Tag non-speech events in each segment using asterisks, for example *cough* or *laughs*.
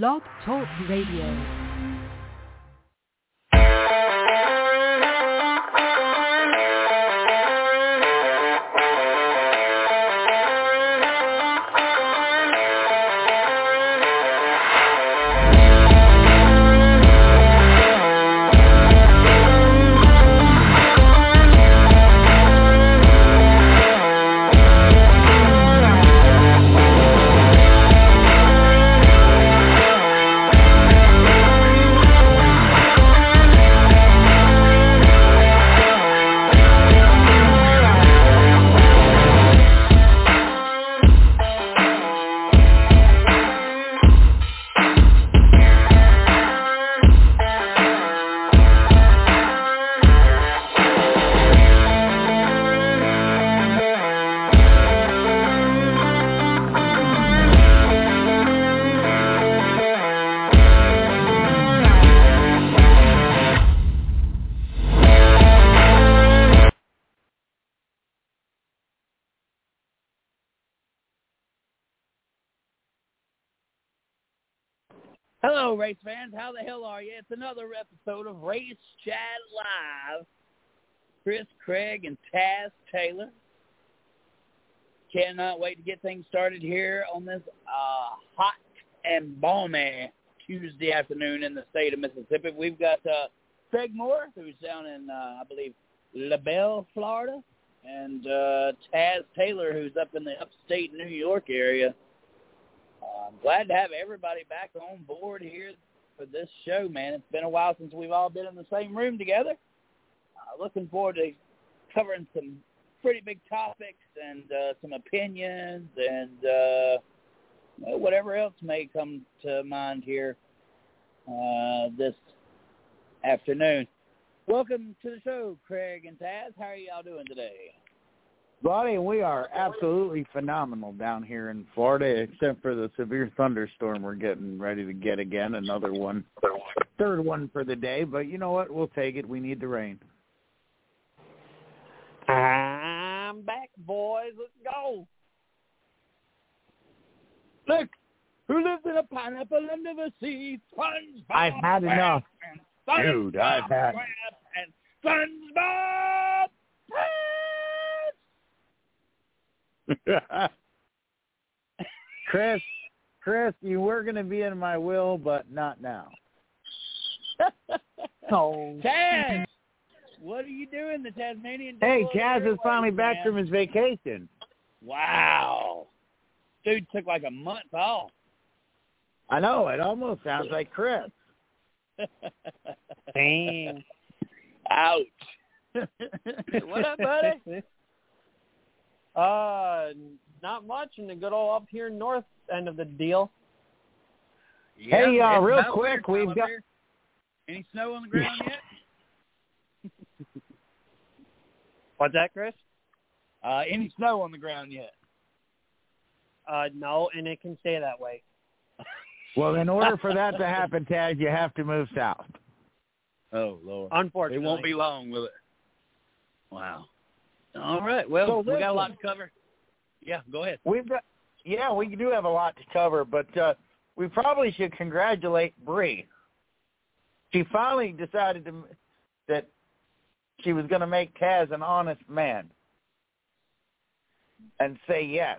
Blog Talk Radio. Fans. How the hell are you? It's another episode of Race Chat Live. Chris Craig and Taz Taylor. Cannot wait to get things started here on this uh, hot and balmy Tuesday afternoon in the state of Mississippi. We've got uh, Craig Moore, who's down in, uh, I believe, LaBelle, Florida, and uh, Taz Taylor, who's up in the upstate New York area. Uh, I'm glad to have everybody back on board here for this show, man. It's been a while since we've all been in the same room together. Uh, looking forward to covering some pretty big topics and uh, some opinions and uh, whatever else may come to mind here uh, this afternoon. Welcome to the show, Craig and Taz. How are y'all doing today? Buddy, we are absolutely phenomenal down here in Florida, except for the severe thunderstorm we're getting ready to get again. Another one, third one for the day. But you know what? We'll take it. We need the rain. I'm back, boys. Let's go. Look, who lives in a pineapple under the sea? SpongeBob. I've had enough. Dude, I've had- And SpongeBob. *laughs* Chris, Chris, you were going to be in my will, but not now. *laughs* Oh, Taz, what are you doing? The Tasmanian. Hey, Chaz is finally back man. from his vacation. Wow. Dude took like a month off. I know. It almost sounds like Chris. *laughs* dang. Ouch. what up, buddy? Uh, not much in the good old up here north end of the deal. Hey, uh, real quick, winter we've got- here. Any snow on the ground yet? *laughs* What's that, Chris? Uh, any snow on the ground yet? Uh, no, and it can stay that way. *laughs* Well, in order for that to happen, Taz, you have to move south. Oh Lord. Unfortunately, it won't be long, will it? Wow. All right. Well, So we got a lot to cover. Yeah, go ahead. We've got, yeah, we do have a lot to cover, but uh, we probably should congratulate Bree. She finally decided to, that she was going to make Taz an honest man and say yes.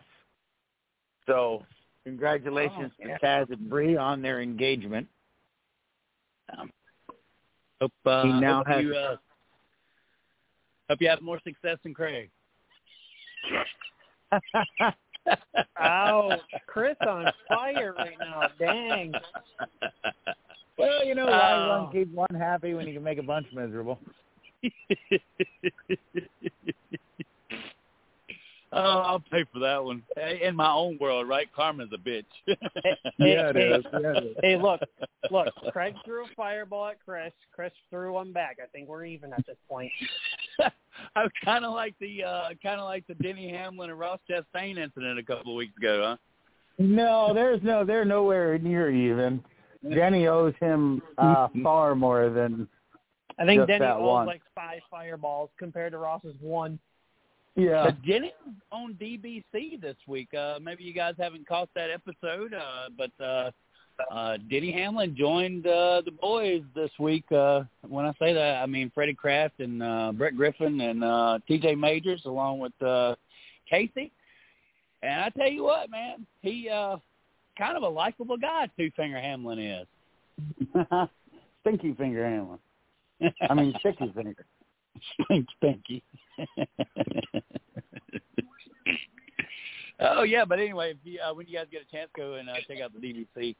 So, congratulations Oh, yeah. to Taz and Bree on their engagement. Um, hope uh, He now hope has- you uh, hope you have more success than Craig. *laughs* Ouch, Chris on fire right now. Dang. well, you know, why Oh. one keep one happy when you can make a bunch miserable? *laughs* oh, I'll pay for that one. Hey, In my own world, right? Karma's a bitch. Hey, *laughs* Yeah, it hey, is. Yeah, it is. Hey, look, look. Craig threw a fireball at Chris. Chris threw one back. I think we're even at this point. I'm kind of like the uh kind of like the Denny Hamlin and Ross Chastain incident a couple of weeks ago, huh? No, there's no, they're nowhere near even. Denny owes him uh, far more than I think Just Denny that owes one. like five fireballs compared to Ross's one. yeah. But Denny's on DBC this week. Uh Maybe you guys haven't caught that episode, uh but uh uh, Denny Hamlin joined uh, the boys this week. Uh, when I say that, I mean Freddie Kraft and uh, Brett Griffin and uh, T.J. Majors, along with uh, Casey. And I tell you what, man, he uh, kind of a likable guy. Two Finger Hamlin is. *laughs* Stinky Finger Hamlin. *laughs* I mean, Sticky Finger. Stink, stinky. *laughs* oh yeah, but anyway, if you, uh, when you guys get a chance, go and uh, check out the DBC.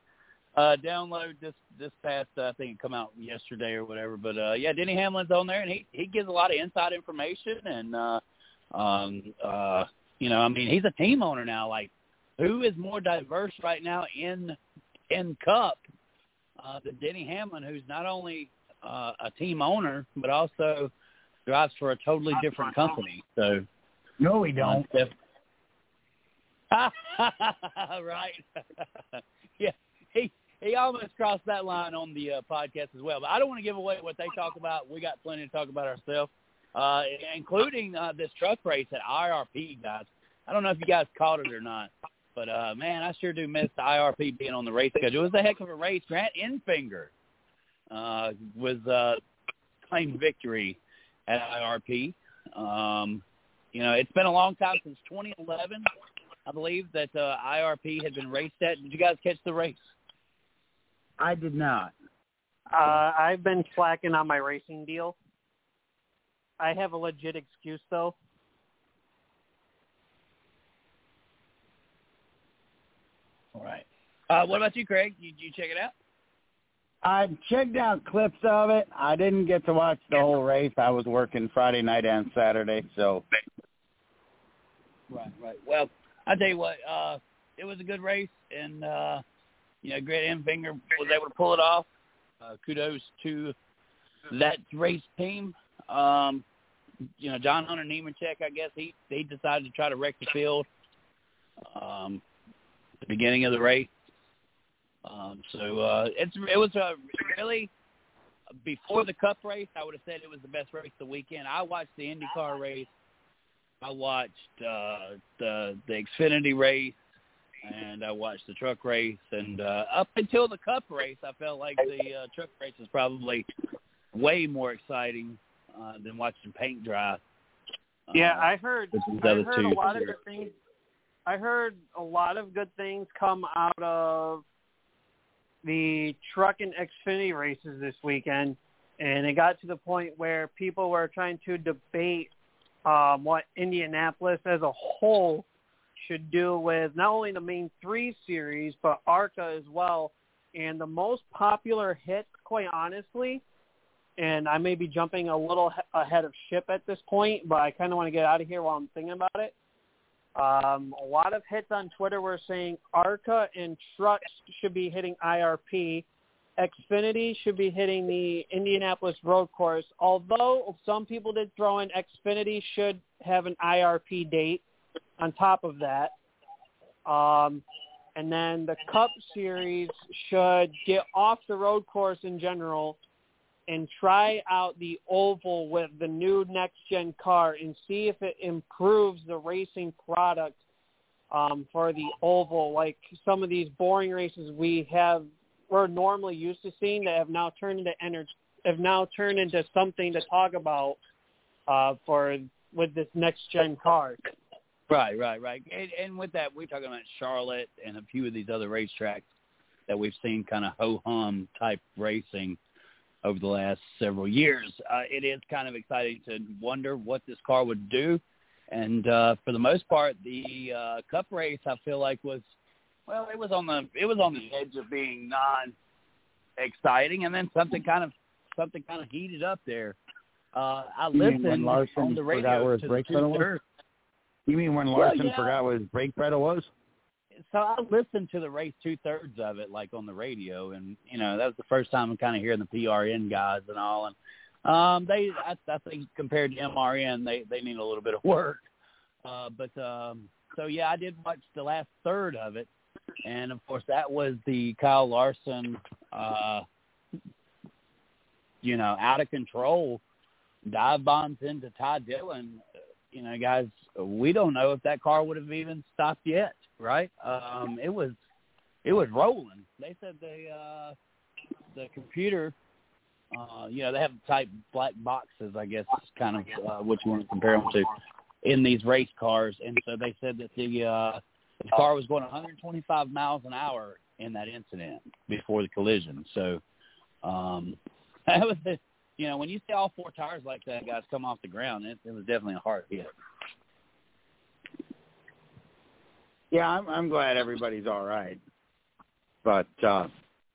Uh, download this this past uh, I think it come out yesterday or whatever. But uh, yeah, Denny Hamlin's on there, and he he gives a lot of inside information, and uh, um, uh, you know, I mean, he's a team owner now. Like, who is more diverse right now in in Cup uh, than Denny Hamlin, who's not only uh, a team owner but also drives for a totally different company. So no, we don't. Uh, *laughs* right. *laughs* yeah, he he almost crossed that line on the uh, podcast as well. But I don't want to give away what they talk about. We got plenty to talk about ourselves, uh, including uh, this truck race at IRP, guys. I don't know if you guys caught it or not, but uh, man, I sure do miss the IRP being on the race schedule. It was a heck of a race. Grant Enfinger uh, was uh, claimed victory at IRP. Um, you know, it's been a long time since 2011, I believe, that uh, IRP had been raced at. Did you guys catch the race? I did not. Uh, I've been slacking on my racing deal. I have a legit excuse though. All right. Uh, what about you, Craig? Did you check it out? I checked out clips of it. I didn't get to watch the whole race. I was working Friday night and Saturday, so. Right, right. Well, I tell you what, uh, it was a good race, and uh, you know, Grant Enfinger was able to pull it off. Uh, kudos to that race team. Um, you know, John Hunter Nemechek, I guess he he decided to try to wreck the field. Um, at the beginning of the race. Um, so uh, it's it was a really before the Cup race. I would have said it was the best race the weekend. I watched the IndyCar race. I watched uh, the the Xfinity race, and I watched the truck race. And uh, up until the Cup race, I felt like the uh, truck race was probably way more exciting uh, than watching paint dry. Yeah, uh, I heard. I heard a lot of good things. I heard a lot of good things come out of the truck and Xfinity races this weekend, and it got to the point where people were trying to debate um, what Indianapolis as a whole should do with not only the main three series but ARCA as well. And the most popular hit, quite honestly, and I may be jumping a little ahead of ship at this point, but I kind of want to get out of here while I'm thinking about it. Um, a lot of hits on Twitter were saying ARCA and trucks should be hitting IRP. Xfinity should be hitting the Indianapolis road course, although some people did throw in Xfinity should have an IRP date on top of that. Um, and then the Cup Series should get off the road course in general and try out the oval with the new next gen car and see if it improves the racing product um, for the oval. Like some of these boring races we have we're normally used to seeing that have now turned into energy have now turned into something to talk about uh, for with this next gen car. Right, right, right. And, and with that, we're talking about Charlotte and a few of these other racetracks that we've seen kind of ho hum type racing over the last several years. Uh, it is kind of exciting to wonder what this car would do. And uh, for the most part, the uh, Cup race I feel like was well, it was on the it was on the edge of being non exciting, and then something kind of something kind of heated up there. Uh, I listened on the radio forgot where his to the. You mean when Well, Larson yeah. forgot what his brake pedal was? so I listened to the race two thirds of it, like on the radio, and you know that was the first time I'm kind of hearing the PRN guys and all, and um, they I, I think compared to MRN, they they need a little bit of work, uh, but um, so yeah, I did watch the last third of it, and of course that was the Kyle Larson, uh, you know, out of control dive bombs into Ty Dillon. You know, guys, we don't know if that car would have even stopped yet, right? Um, it was it was rolling. They said the uh, the computer, uh, you know, they have type black boxes. I guess kind of uh, what you want to compare them to in these race cars, and so they said that the uh, the car was going 125 miles an hour in that incident before the collision. So um, *laughs* that was, the, you know, when you see all four tires like that, guys, come off the ground, it, it was definitely a hard hit. Yeah, I'm I'm glad everybody's all right. But uh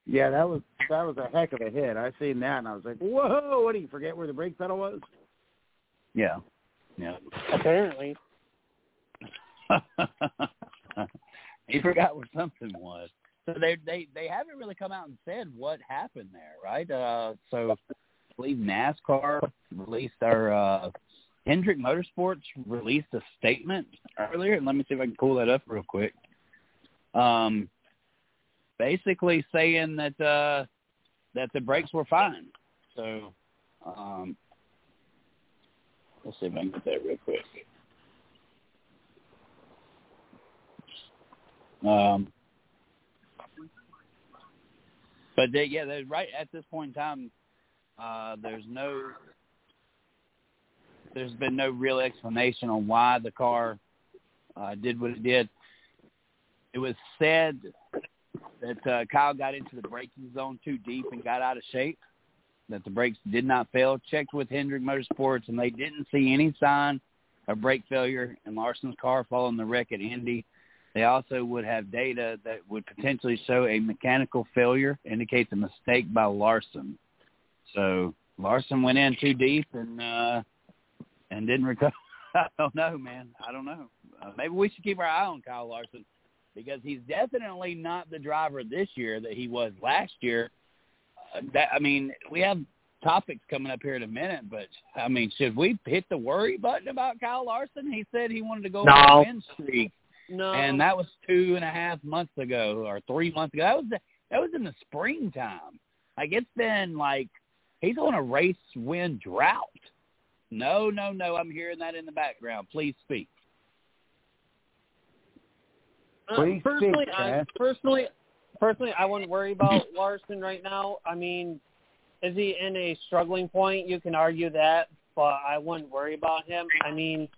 yeah, that was that was a heck of a hit. I seen that and I was like, Whoa, what do you forget where the brake pedal was? Yeah. Yeah. Apparently. *laughs* he forgot where something was. So they they they haven't really come out and said what happened there, right? Uh so I believe NASCAR released our uh Hendrick Motorsports released a statement earlier, and let me see if I can pull that up real quick. Um, basically saying that uh, that the brakes were fine. So um, let's see if I can get that real quick. Um, but they, yeah, right at this point in time. Uh, there's no there's been no real explanation on why the car uh, did what it did. It was said that uh, Kyle got into the braking zone too deep and got out of shape. That the brakes did not fail. Checked with Hendrick Motorsports, and they didn't see any sign of brake failure in Larson's car following the wreck at Indy. They also would have data that would potentially show a mechanical failure, indicates a mistake by Larson. So Larson went in too deep and uh, and didn't recover. *laughs* I don't know, man. I don't know. Uh, maybe we should keep our eye on Kyle Larson because he's definitely not the driver this year that he was last year. Uh, that I mean, we have topics coming up here in a minute, but I mean, should we hit the worry button about Kyle Larson? He said he wanted to go no. on a win streak, no. and that was two and a half months ago or three months ago. That was the, that was in the springtime. Like it's been like he's on a race win drought. No, no, no. I'm hearing that in the background. Please speak. Uh, Please personally, speak, I, Chad. personally, personally, I wouldn't worry about *laughs* Larson right now. I mean, is he in a struggling point? You can argue that, but I wouldn't worry about him. I mean,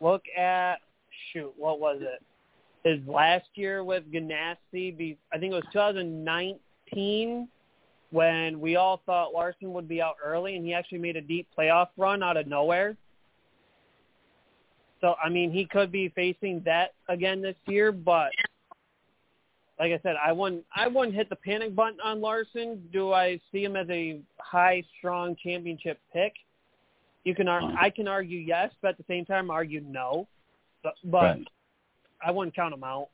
look at shoot, what was it? His last year with Ganassi, I think it was 2019 when we all thought Larson would be out early, and he actually made a deep playoff run out of nowhere. So I mean, he could be facing that again this year, but like I said, I wouldn't I wouldn't hit the panic button on Larson. Do I see him as a high strong championship pick? You can ar- I can argue yes, but at the same time argue no. But, but Right. I wouldn't count him out.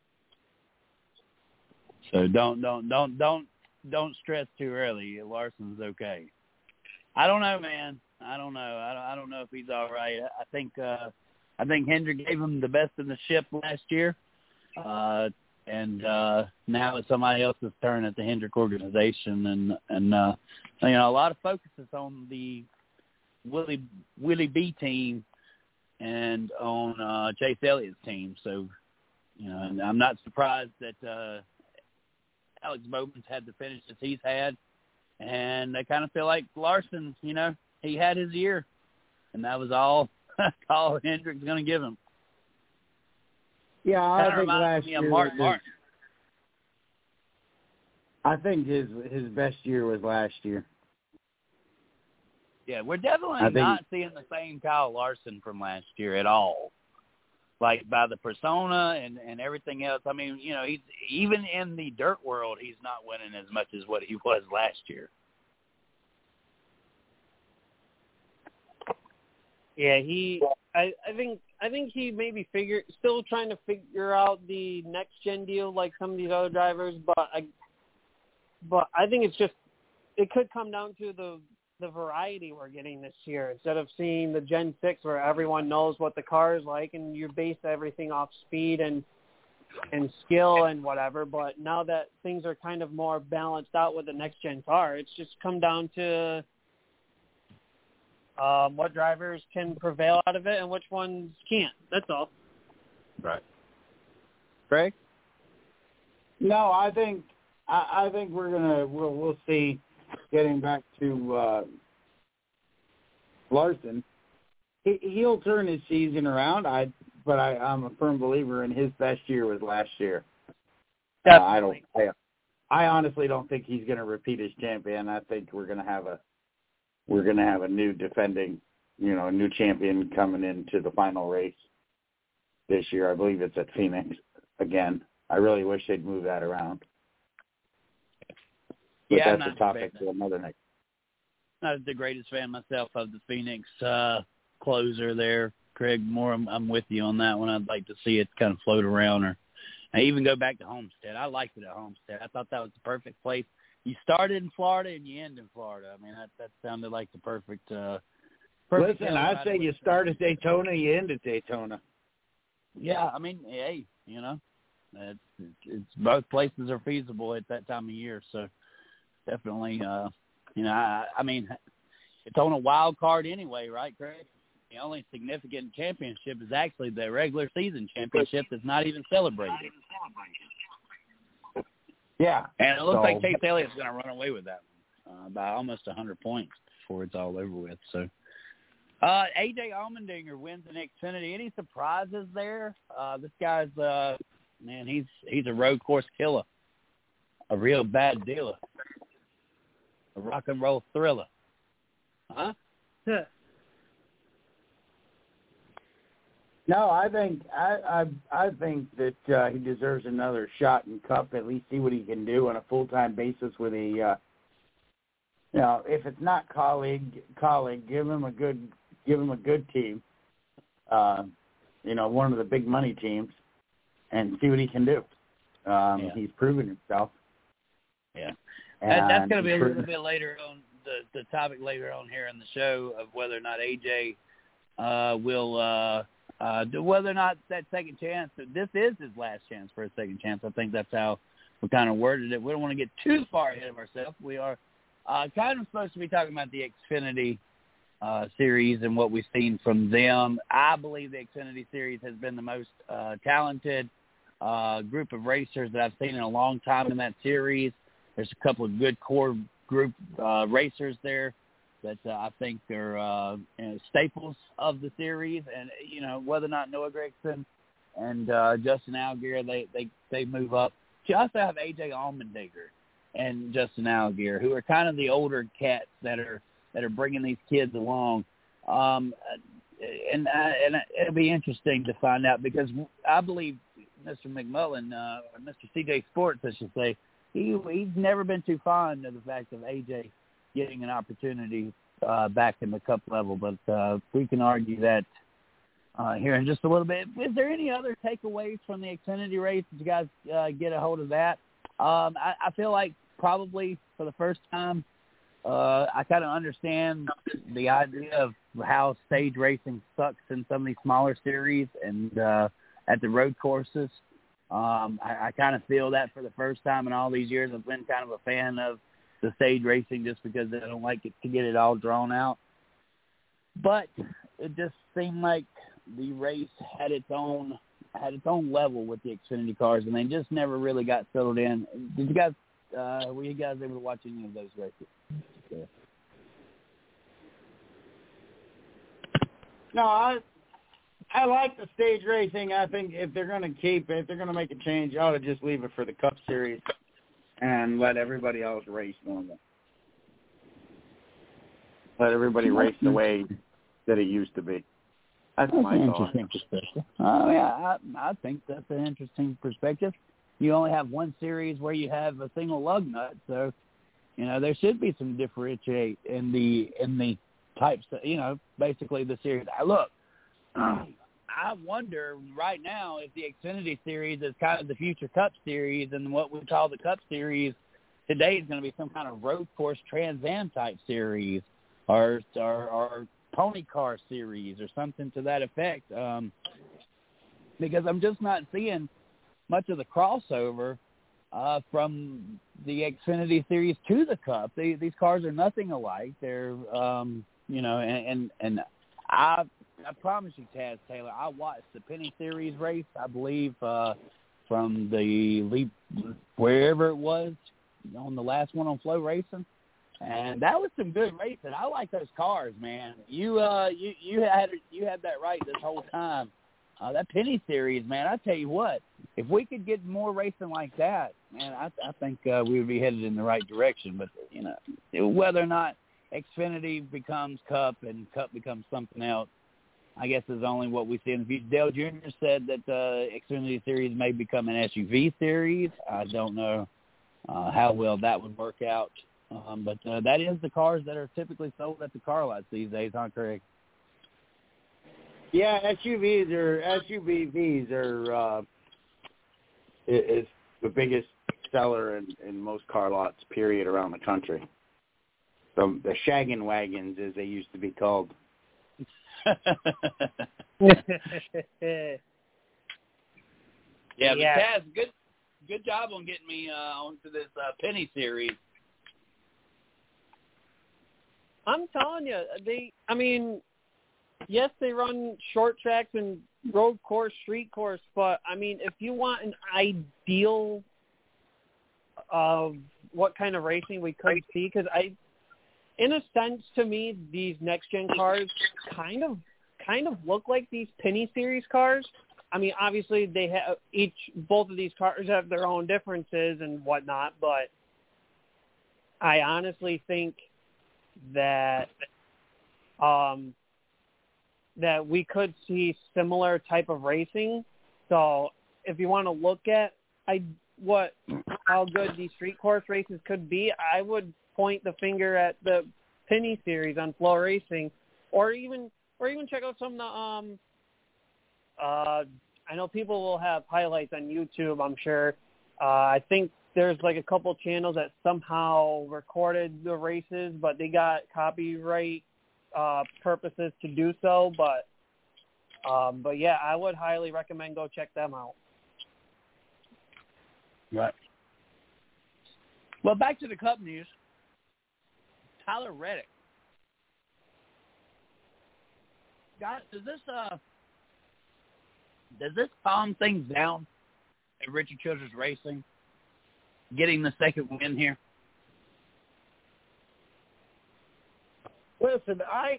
So don't don't don't don't don't stress too early. Larson's okay. I don't know, man. I don't know. I don't, I don't know if he's all right. I think uh I think Hendrick gave him the best in the ship last year. Uh and uh now it's somebody else's turn at the Hendrick organization and and uh you know a lot of focus is on the Willie Willie B team and on uh Chase Elliott's team. So you know, and I'm not surprised that uh Alex Bowman's had the finishes he's had, and I kind of feel like Larson, you know, he had his year, and that was all *laughs* all Hendrick's going to give him. Yeah, I Kind of think last year Mark was- Martin. I think his his best year was last year. Yeah, we're definitely think- not seeing the same Kyle Larson from last year at all. Like by the persona and and everything else. I mean, you know, he's even in the dirt world, he's not winning as much as what he *laughs* was last year. Yeah, he. I I think I think he maybe figure still trying to figure out the next gen deal like some of these other drivers, but I. But I think it's just it could come down to the the variety we're getting this year instead of seeing the Gen Six where everyone knows what the car is like and you base everything off speed and and skill and whatever. But now that things are kind of more balanced out with the next gen car, it's just come down to um, what drivers can prevail out of it and which ones can't. That's all. Right. Greg? No, I think I, I think we're gonna we'll we'll see. Getting back to uh, Larson, he, he'll turn his season around. I but I, I'm a firm believer in his best year was last year. Uh, I don't. I, I honestly don't think he's going to repeat as champion. I think we're going to have a we're going to have a new defending, you know, a new champion coming into the final race this year. I believe it's at Phoenix again. I really wish they'd move that around. But yeah, that's a topic for another night. Not the greatest fan myself of the Phoenix uh, closer there, Craig Moore. I'm, I'm with you on that one. I'd like to see it kind of float around or I even go back to Homestead. I liked it at Homestead. I thought that was the perfect place. You started in Florida and you end in Florida. I mean, that that sounded like the perfect. uh perfect Listen, I say you start at Daytona, you end at Daytona. Yeah, I mean, hey, you know, it's, it's both places are feasible at that time of year. So definitely, uh, you know, I, I mean, it's on a wild card anyway, right, Craig? The only significant championship is actually the regular season championship that's not even celebrated. Yeah, and it looks so, like Chase Elliott's going to run away with that one uh, by almost a 100 points before it's all over with. So, uh, AJ Allmendinger wins in Xfinity. Any surprises there? Uh, this guy's uh, man, he's he's a road course killer, a real bad dealer, a rock and roll thriller. Huh? *laughs* No, I think I I I think that uh, he deserves another shot in Cup. At least see what he can do on a full time basis with a. Uh, you know, if it's not Kaulig Kaulig, give him a good give him a good team. Uh, you know, one of the big money teams, and see what he can do. Um, yeah. He's proven himself. Yeah, and that's going to be a little bit later on the the topic later on here in the show of whether or not AJ uh, will. Uh, uh, whether or not that second chance, this is his last chance for a second chance. I think that's how we kind of worded it. We don't want to get too far ahead of ourselves. We are uh, kind of supposed to be talking about the Xfinity uh, series and what we've seen from them. I believe the Xfinity series has been the most uh, talented uh, group of racers that I've seen in a long time in that series. There's a couple of good core group uh, racers there that uh, I think are uh, you know, staples of the series. And you know whether or not Noah Gragson and uh, Justin Allgaier they they they move up. You also have AJ Allmendinger and Justin Allgaier, who are kind of the older cats that are that are bringing these kids along. Um, and uh, and it'll be interesting to find out because I believe Mr. McMullen, uh, Mr. CJ Sports, I should say, he he's never been too fond of the fact of AJ getting an opportunity uh, back in the Cup level. But uh, we can argue that uh, here in just a little bit. Is there any other takeaways from the Xfinity race? Did you guys uh, get a hold of that? Um, I, I feel like probably for the first time, uh, I kind of understand the idea of how stage racing sucks in some of these smaller series and uh, at the road courses. Um, I, I kind of feel that for the first time in all these years. I've been kind of a fan of the stage racing just because they don't like it to get it all drawn out. But it just seemed like the race had its own had its own level with the Xfinity cars, and they just never really got settled in. Did you guys uh, were you guys able to watch any of those races? Yeah. No, I I like the stage racing. I think if they're going to keep it, if they're going to make a change, I ought to just leave it for the Cup Series and let everybody else race normal. Let everybody race the way that it used to be. That's, that's my an thought. interesting perspective. Oh yeah, I, I think that's an interesting perspective. You only have one series where you have a single lug nut, so you know there should be some differentiate in the in the types. Of, you know, basically the series. Look, *clears throat* I wonder right now if the Xfinity Series is kind of the future Cup Series, and what we call the Cup Series today is going to be some kind of road course Trans Am type series, or or, or pony car series, or something to that effect. Um, because I'm just not seeing much of the crossover uh, from the Xfinity Series to the Cup. They, these cars are nothing alike. They're um, you know, and and, and I I promise you, Taz Taylor, I watched the Pinty's Series race. I believe uh, from the leap wherever it was on the last one on FloRacing. And that was some good racing. I like those cars, man. You uh you you had you had that right this whole time. Uh, that Pinty's series, man. I tell you what, if we could get more racing like that, man, I, I think uh, we would be headed in the right direction. But you know, whether or not Xfinity becomes Cup and Cup becomes something else, I guess is only what we see in the future. Dale Jr. said that uh, Xfinity Series may become an SUV series. I don't know uh, how well that would work out, um, but uh, that is the cars that are typically sold at the car lots these days, huh, Craig? Yeah, SUVs are SUVs are uh, is the biggest seller in, in most car lots. Period around the country. The the shaggin' wagons, as they used to be called. *laughs* yeah, yeah. Taz, good good job on getting me uh, onto this uh, Pinty's series. I'm telling you, they. I mean, yes, they run short tracks and road course, street course, but I mean, if you want an ideal of what kind of racing we could see, because I, in a sense, to me, these next gen cars kind of kind of look like these Pinty's Series cars. I mean, obviously they have each both of these cars have their own differences and whatnot, but I honestly think that um, that we could see similar type of racing. So if you want to look at I what how good these street course races could be, I would point the finger at the Pinty's series on FloRacing, or even or even check out some of the um uh I know people will have highlights on YouTube, I'm sure. Uh I think there's like a couple channels that somehow recorded the races but they got copyright uh purposes to do so, but um but yeah, I would highly recommend go check them out. Right. Well, back to the Cup news. Tyler Reddick guys, does this uh does this calm things down at Richard Childress Racing? Getting the second win here? Listen, I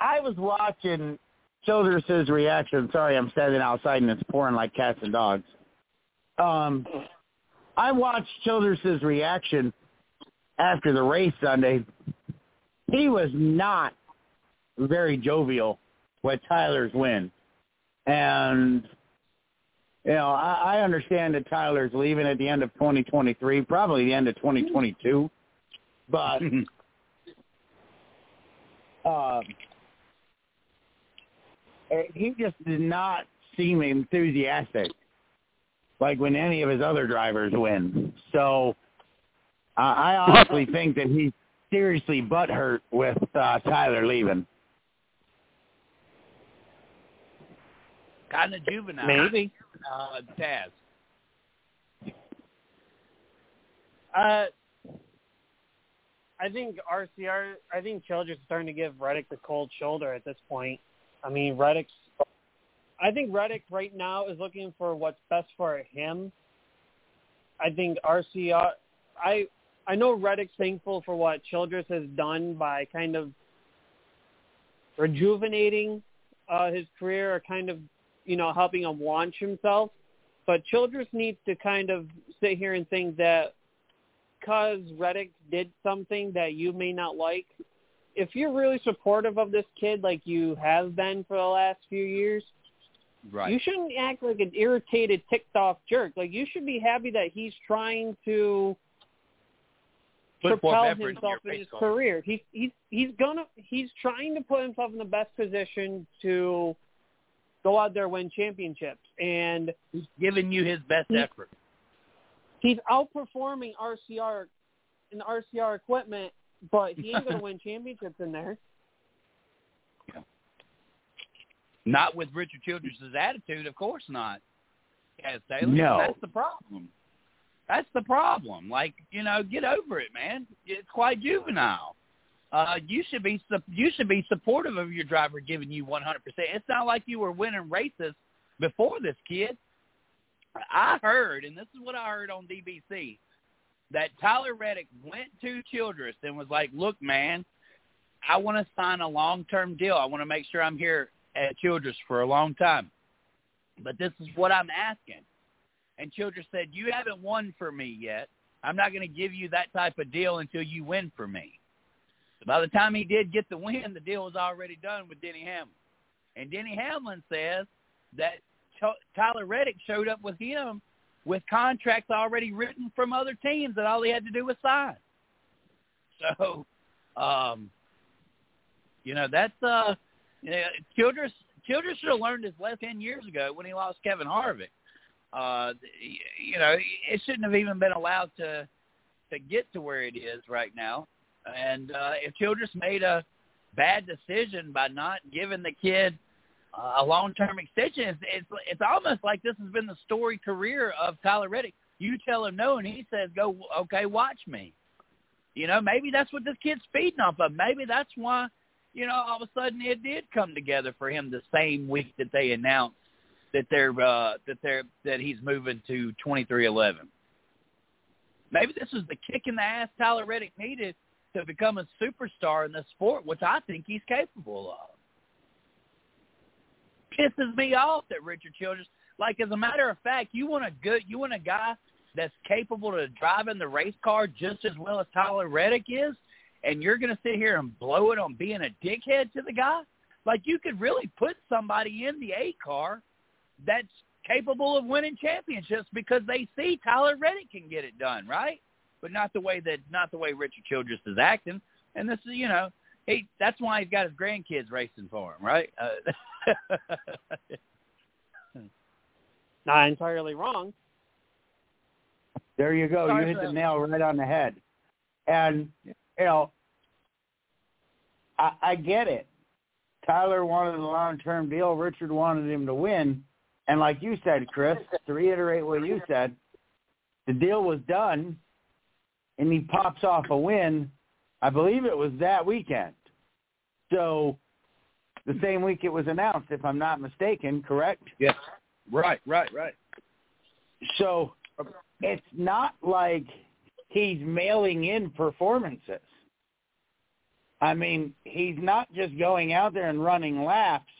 I was watching Childress's reaction. Sorry, I'm standing outside and it's pouring like cats and dogs. Um, I watched Childress's reaction after the race Sunday. He was not very jovial with Tyler's win. And, you know, I, I understand that Tyler's leaving at the end of 2023, probably the end of 2022. But um, *laughs* he just did not seem enthusiastic like when any of his other drivers win. So uh, I honestly *laughs* think that he's seriously butthurt with uh, Tyler leaving. Kind of juvenile. Maybe. Uh, Taz. Uh, I think RCR. I think Childress is starting to give Reddick the cold shoulder at this point. I mean, Reddick's. I think Reddick right now is looking for what's best for him. I think RCR. I I know Reddick's thankful for what Childress has done by kind of rejuvenating uh, his career, or kind of you know, helping him launch himself. But Childress needs to kind of sit here and think that because Reddick did something that you may not like, if you're really supportive of this kid like you have been for the last few years, right. you shouldn't act like an irritated, ticked-off jerk. Like you should be happy that he's trying to propel himself in, in his career. He's he's he's gonna he's trying to put himself in the best position to go out there win championships. And he's giving you his best he, effort. He's outperforming RCR in RCR equipment, but he ain't going *laughs* to win championships in there. Yeah. Not with Richard Childress's attitude, of course not. As Taylor, no. that's the problem. That's the problem. Like you know, get over it, man. It's quite juvenile uh, you should be you should be supportive of your driver giving you 100%. It's not like you were winning races before this kid. I heard, and this is what I heard on DBC, that Tyler Reddick went to Childress and was like, "Look, man, I want to sign a long-term deal. I want to make sure I'm here at Childress for a long time, but this is what I'm asking." And Childress said, "You haven't won for me yet. I'm not going to give you that type of deal until you win for me." So by the time he did get the win, the deal was already done with Denny Hamlin. And Denny Hamlin says that Tyler Reddick showed up with him with contracts already written from other teams that all he had to do was sign. So, um, you know, that's uh, you know, Childress Childress should have learned his lesson ten years ago when he lost Kevin Harvick. Uh, you know, it shouldn't have even been allowed to to get to where it is right now. And uh, if Childress made a bad decision by not giving the kid a long-term extension. It's, it's it's almost like this has been the story career of Tyler Reddick. You tell him no, and he says, "Go, okay, watch me." You know, maybe that's what this kid's feeding off of. Maybe that's why, you know, all of a sudden it did come together for him the same week that they announced that they're uh, that they're that he's moving to twenty three eleven. Maybe this is the kick in the ass Tyler Reddick needed to become a superstar in the sport, which I think he's capable of pisses me off that Richard Childress. Like as a matter of fact, you want a good, you want a guy that's capable of driving the race car just as well as Tyler Reddick is, and you're going to sit here and blow it on being a dickhead to the guy. Like you could really put somebody in the A car that's capable of winning championships because they see Tyler Reddick can get it done, right? But not the way that not the way Richard Childress is acting. And this is, you know, he that's why he's got his grandkids racing for him, right? Uh, *laughs* Not entirely wrong. There you go. You hit the nail right on the head. And you know, I, I get it. Tyler wanted a long-term deal. Richard wanted him to win. And like you said, Chris, to reiterate what you said, the deal was done, and he pops off a win. I believe it was that weekend. So the same week it was announced, if I'm not mistaken, correct? Yes. Right, right, right. So it's not like he's mailing in performances. I mean, he's not just going out there and running laps.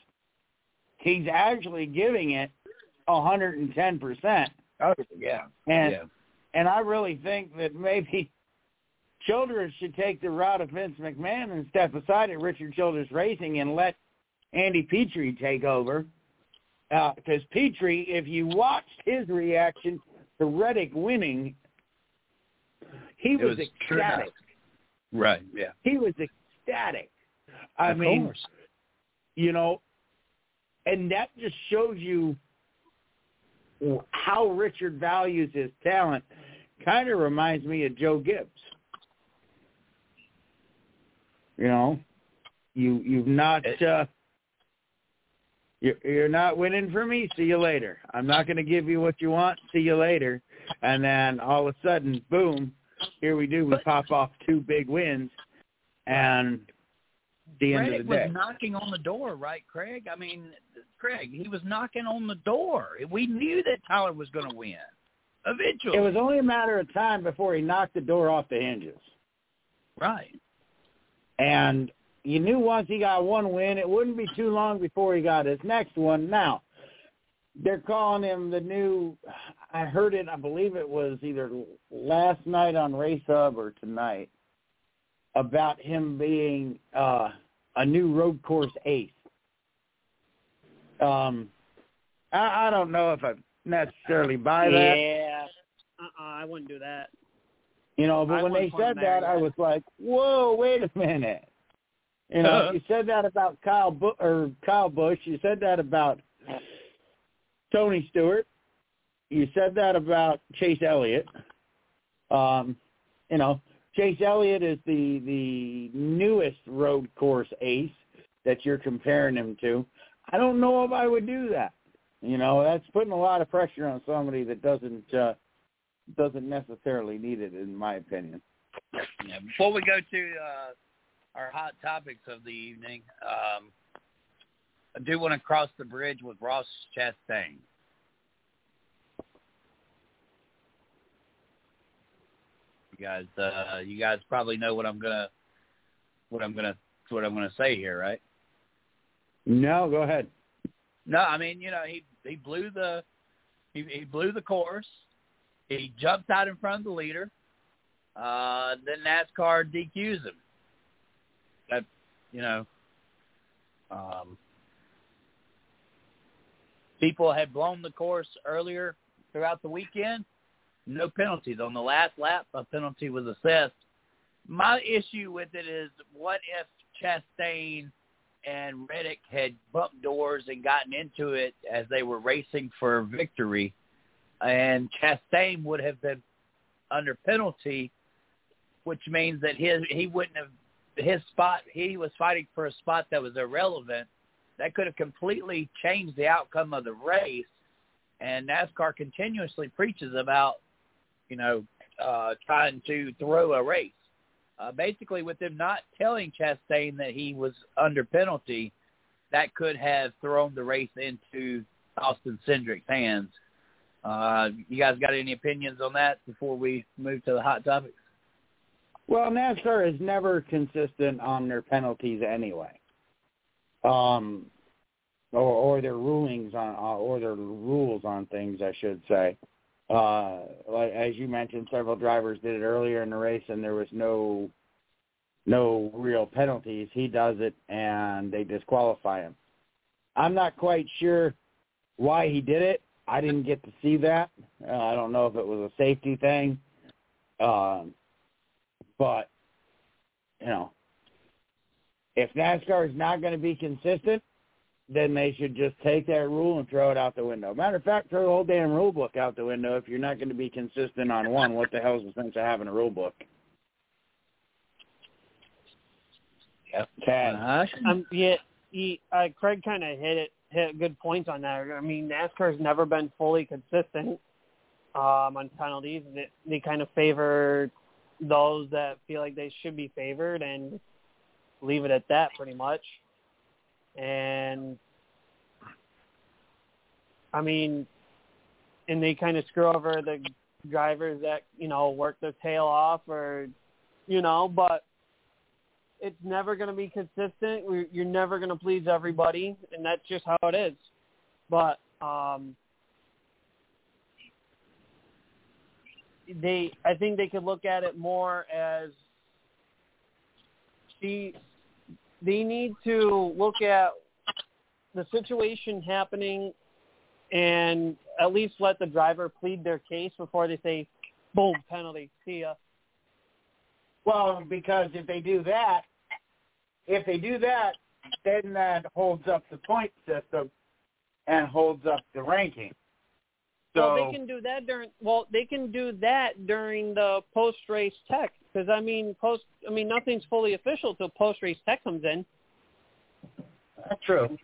He's actually giving it 110%. Oh, yeah. And yeah. and I really think that maybe Childress should take the route of Vince McMahon and step aside at Richard Childress Racing and let Andy Petree take over. Because uh, Petree, if you watched his reaction to Reddick winning, he was, was ecstatic. Right, yeah. He was ecstatic. I of mean, course. you know, and that just shows you how Richard values his talent. Kind of reminds me of Joe Gibbs. You know, you you've not uh, you're you're not winning for me. See you later. I'm not going to give you what you want. See you later. And then all of a sudden, boom, here we do. We pop off two big wins, and the end of the day. was knocking on the door, right, Craig? I mean, Craig, he was knocking on the door. We knew that Tyler was going to win eventually. It was only a matter of time before he knocked the door off the hinges. Right. And you knew once he got one win, it wouldn't be too long before he got his next one. Now, they're calling him the new. I heard it. I believe it was either last night on Race Hub or tonight about him being uh, a new road course ace. Um, I, I don't know if I necessarily buy that. Yeah, uh-uh, I wouldn't do that. You know, but I when they said that, I was like, "Whoa, wait a minute!" You know, Uh-huh. you said that about Kyle Bu- or Kyle Busch. You said that about Tony Stewart. You said that about Chase Elliott. Um, you know, Chase Elliott is the the newest road course ace that you're comparing him to. I don't know if I would do that. You know, that's putting a lot of pressure on somebody that doesn't uh, doesn't necessarily need it, in my opinion. Yeah, before we go to uh, our hot topics of the evening, um, I do want to cross the bridge with Ross Chastain. You guys, uh, you guys probably know what I'm gonna, what I'm gonna, what I'm gonna say here, right? No, go ahead. No, I mean, you know, he he blew the, he he blew the course. He jumps out in front of the leader. Uh, then NASCAR DQs him. That, you know, um, people had blown the course earlier throughout the weekend. No penalties. On the last lap, a penalty was assessed. My issue with it is what if Chastain and Reddick had bumped doors and gotten into it as they were racing for victory, and Chastain would have been under penalty, which means that his he wouldn't have his spot. He was fighting for a spot that was irrelevant. That could have completely changed the outcome of the race. And NASCAR continuously preaches about, you know, uh, trying to throw a race uh, basically with them not telling Chastain that he was under penalty, that could have thrown the race into Austin Cindric's hands. Uh, you guys got any opinions on that before we move to the hot topics? Well, NASCAR is never consistent on their penalties anyway, um, or, or their rulings on, uh, or their rules on things, I should say. Uh, as you mentioned, several drivers did it earlier in the race, and there was no no real penalties. He does it, and they disqualify him. I'm not quite sure why he did it. I didn't get to see that. Uh, I don't know if it was a safety thing, um, but you know, if NASCAR is not going to be consistent, then they should just take that rule and throw it out the window. Matter of fact, throw the whole damn rule book out the window. If you're not going to be consistent on one, what the hell's the sense of having a rule book? Yep. Uh-huh. Um, yeah, he, uh, Craig kind of hit it, hit good points on that. I mean, NASCAR's never been fully consistent um, on penalties. They, they kind of favor those that feel like they should be favored and leave it at that pretty much and I mean, and they kind of screw over the drivers that you know work their tail off, or you know, but it's never going to be consistent. You're never going to please everybody, and that's just how it is. But um, they, I think they could look at it more as see they need to look at the situation happening and at least let the driver plead their case before they say, boom, penalty, see ya. Well, because if they do that, if they do that, then that holds up the point system and holds up the ranking. So, well, they can do that during. Well, they can do that during the post race tech because I mean, post. I mean, nothing's fully official till post race tech comes in. That's true.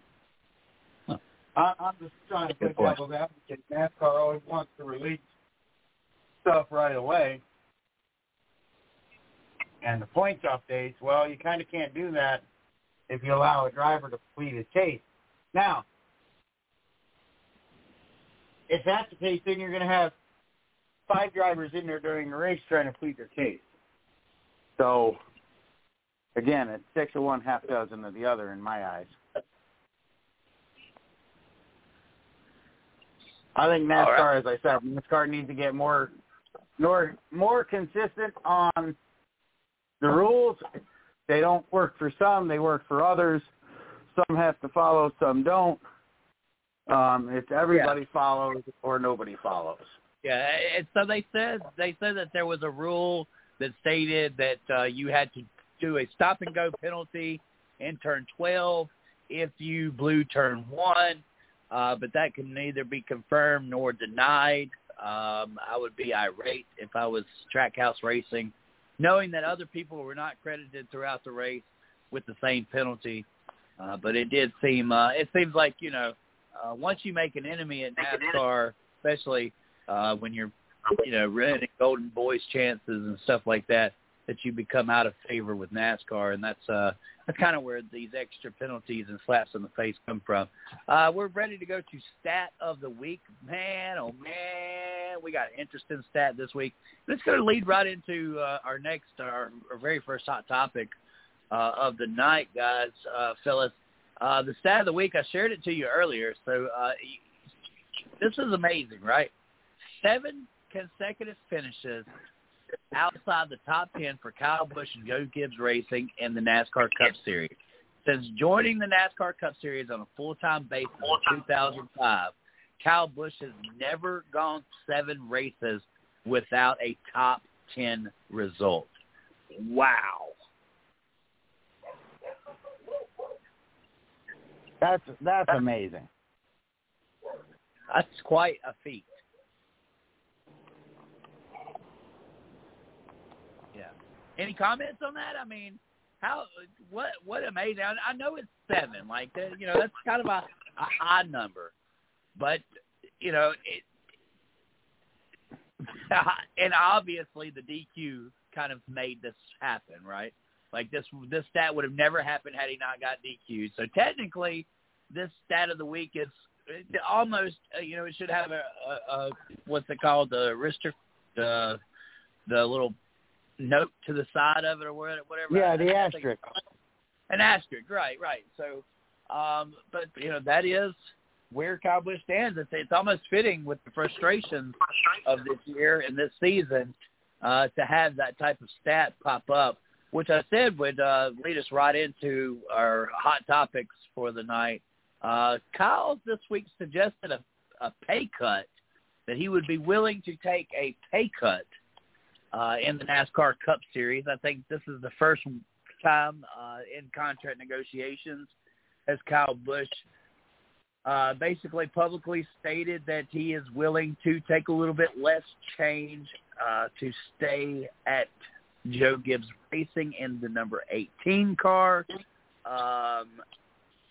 Huh. I, I'm just trying to put devil's advocate. NASCAR always wants to release stuff right away, and the points updates. Well, you kind of can't do that if you allow a driver to plead his case. Now, if that's the case, then you're going to have five drivers in there during the race trying to plead their case. So, again, it's six of one, half dozen of the other in my eyes. I think NASCAR, right. as I said, NASCAR needs to get more, more, more consistent on the rules. They don't work for some; they work for others. Some have to follow, some don't. Um, it's everybody yeah. follows or nobody follows. Yeah, and so they said they said that there was a rule that stated that uh, you had to do a stop and go penalty in turn 12 if you blew turn one, uh, but that can neither be confirmed nor denied. Um, I would be irate if I was Trackhouse Racing, knowing that other people were not credited throughout the race with the same penalty. Uh, but it did seem uh, it seems like you know uh, once you make an enemy at NASCAR, especially uh, when you're, you know, running Golden Boys chances and stuff like that, that you become out of favor with NASCAR, and that's uh, that's kind of where these extra penalties and slaps in the face come from. Uh, we're ready to go to stat of the week, man. Oh man, we got an interesting stat this week. It's going to lead right into uh, our next, our, our very first hot topic uh, of the night, guys, uh. Uh, the stat of the week, I shared it to you earlier, so uh, this is amazing, right? Seven consecutive finishes outside the top 10 for Kyle Busch and Joe Gibbs Racing in the NASCAR Cup Series. Since joining the NASCAR Cup Series on a full-time basis in 2005, Kyle Busch has never gone seven races without a top 10 result. Wow. That's that's amazing. That's quite a feat. Any comments on that? I mean, how what what amazing! I, know it's seven, like. You know, that's kind of a, a odd number, but you know, it, *laughs* and obviously the DQ kind of made this happen, right? Like this this stat would have never happened had he not got DQ. So technically, this stat of the week is almost uh, you know it should have a, a, a what's it called the wrister the the little note to the side of it or whatever. Yeah, the asterisk. An asterisk, right, right. So, um, but you know that is where Cowboys stands. It's, it's almost fitting with the frustration of this year and this season uh, to have that type of stat pop up, which I said would uh, lead us right into our hot topics for the night. Uh, Kyle this week suggested a, a pay cut that he would be willing to take a pay cut uh, in the NASCAR Cup Series. I think this is the first time uh, in contract negotiations as Kyle Busch uh, basically publicly stated that he is willing to take a little bit less change uh, to stay at Joe Gibbs Racing in the number 18 car. Um,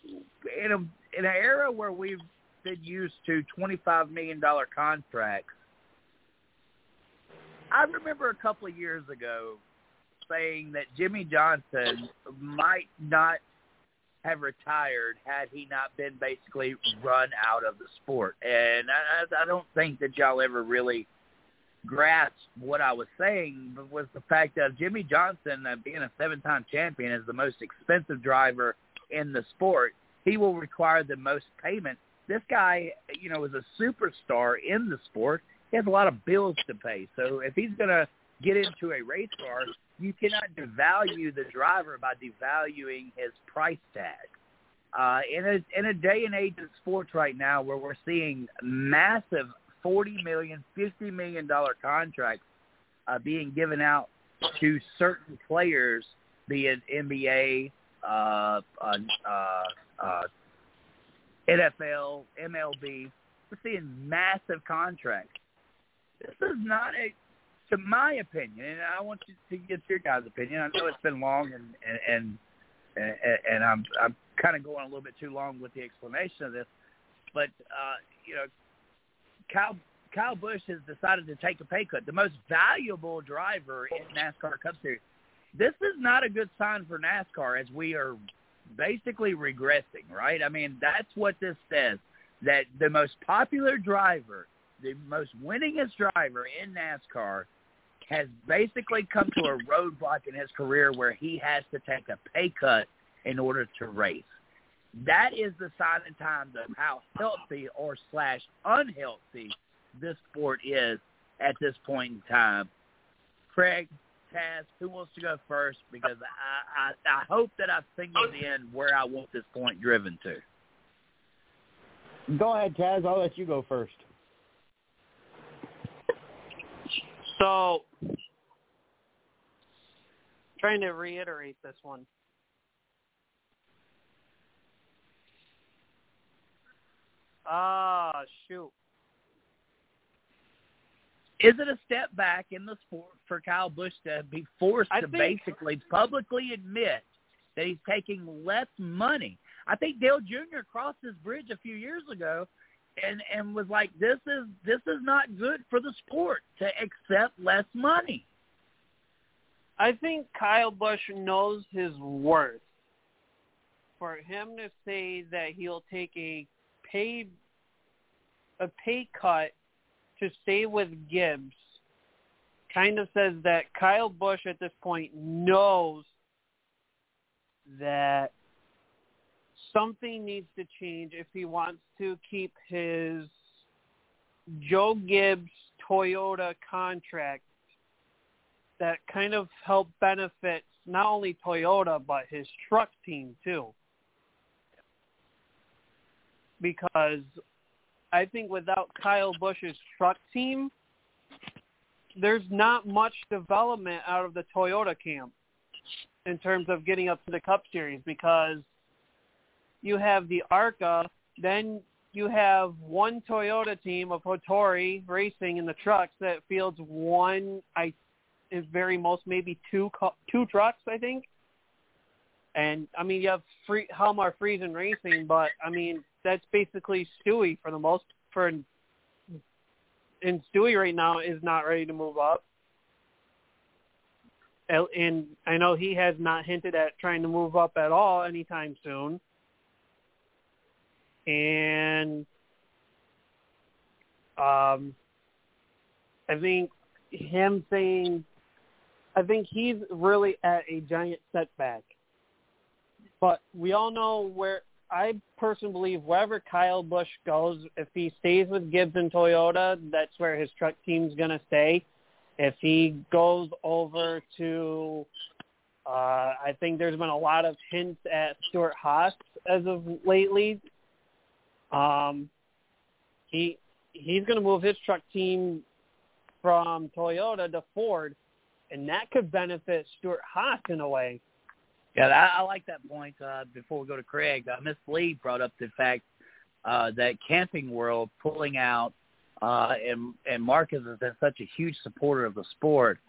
in, a, in an era where we've been used to $25 million contracts, I remember a couple of years ago saying that Jimmie Johnson might not have retired had he not been basically run out of the sport. And I, I don't think that y'all ever really grasped what I was saying but was the fact that Jimmie Johnson, uh, being a seven-time champion, is the most expensive driver in the sport. He will require the most payment. This guy, you know, is a superstar in the sport he has a lot of bills to pay. So if he's going to get into a race car, you cannot devalue the driver by devaluing his price tag. Uh, in a in a day and age of sports right now, where we're seeing massive forty million, fifty million dollar contracts uh, being given out to certain players, be it NBA, uh, uh, uh, uh, NFL, MLB, we're seeing massive contracts this is not a, to my opinion, and I want you to get your guys' opinion. I know it's been long, and and and, and I'm I'm kind of going a little bit too long with the explanation of this, but uh, you know, Kyle Kyle Busch has decided to take a pay cut. The most valuable driver in NASCAR Cup Series. This is not a good sign for NASCAR as we are basically regressing, right? I mean, that's what this says. That the most popular driver the most winningest driver in NASCAR, has basically come to a roadblock in his career where he has to take a pay cut in order to race. That is the sign and times of how healthy or slash unhealthy this sport is at this point in time. Craig, Taz, who wants to go first? Because I, I, I hope that I've signaled in where I want this point driven to. Go ahead, Taz. I'll let you go first. So, trying to reiterate this one. Ah, shoot. Is it a step back in the sport for Kyle Busch to be forced I to think, basically publicly admit that he's taking less money? I think Dale Jr. crossed this bridge a few years ago and and was like, this is this is not good for the sport to accept less money. I think Kyle Busch knows his worth. For him to say that he'll take a pay a pay cut to stay with Gibbs kind of says that Kyle Busch at this point knows that something needs to change if he wants to keep his Joe Gibbs Toyota contract that kind of help benefits not only Toyota but his truck team too. Because I think without Kyle Busch's truck team, there's not much development out of the Toyota camp in terms of getting up to the Cup Series because you have the ARCA, then you have one Toyota team of Hattori Racing in the trucks that fields one, I, is very most maybe two two trucks, I think. And I mean, you have free Halmar Friesen Racing, but I mean that's basically Stewie for the most for and Stewie right now is not ready to move up. And I know he has not hinted at trying to move up at all anytime soon. And um, I think him saying, I think he's really at a giant setback. But we all know where I personally believe wherever Kyle Busch goes, if he stays with Gibbs and Toyota, that's where his truck team's to stay. If he goes over to, uh, I think there's been a lot of hints at Stewart-Haas as of lately. Um, he he's going to move his truck team from Toyota to Ford, and that could benefit Stewart-Haas in a way. Yeah, I, I like that point. Uh, before we go to Craig, uh, Miss Lee brought up the fact uh, that Camping World pulling out, uh, and and Marcus has been such a huge supporter of the sport.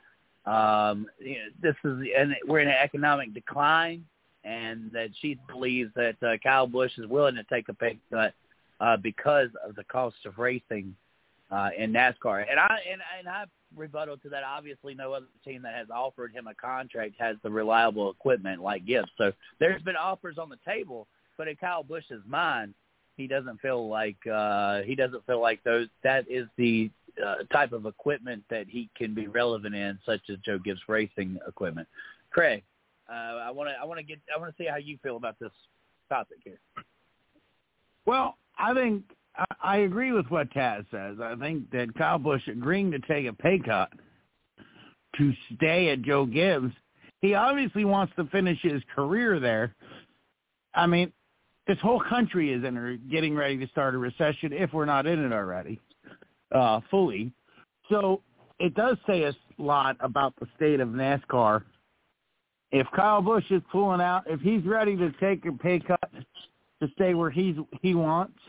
Um, you know, this is and we're in an economic decline, and that she believes that uh, Kyle Busch is willing to take a pay cut uh, because of the cost of racing uh, in NASCAR. And I and, and I rebuttal to that. Obviously, no other team that has offered him a contract has the reliable equipment like Gibbs. So there's been offers on the table, but in Kyle Busch's mind, he doesn't feel like uh, he doesn't feel like those that is the uh, type of equipment that he can be relevant in, such as Joe Gibbs racing equipment. Craig, uh, I want to I want to get I want to see how you feel about this topic here. Well, I think I agree with what Taz says. I think that Kyle Busch agreeing to take a pay cut to stay at Joe Gibbs, he obviously wants to finish his career there. I mean, this whole country is in getting ready to start a recession if we're not in it already, uh, fully. So it does say a lot about the state of NASCAR. If Kyle Busch is pulling out, if he's ready to take a pay cut to stay where he's he wants –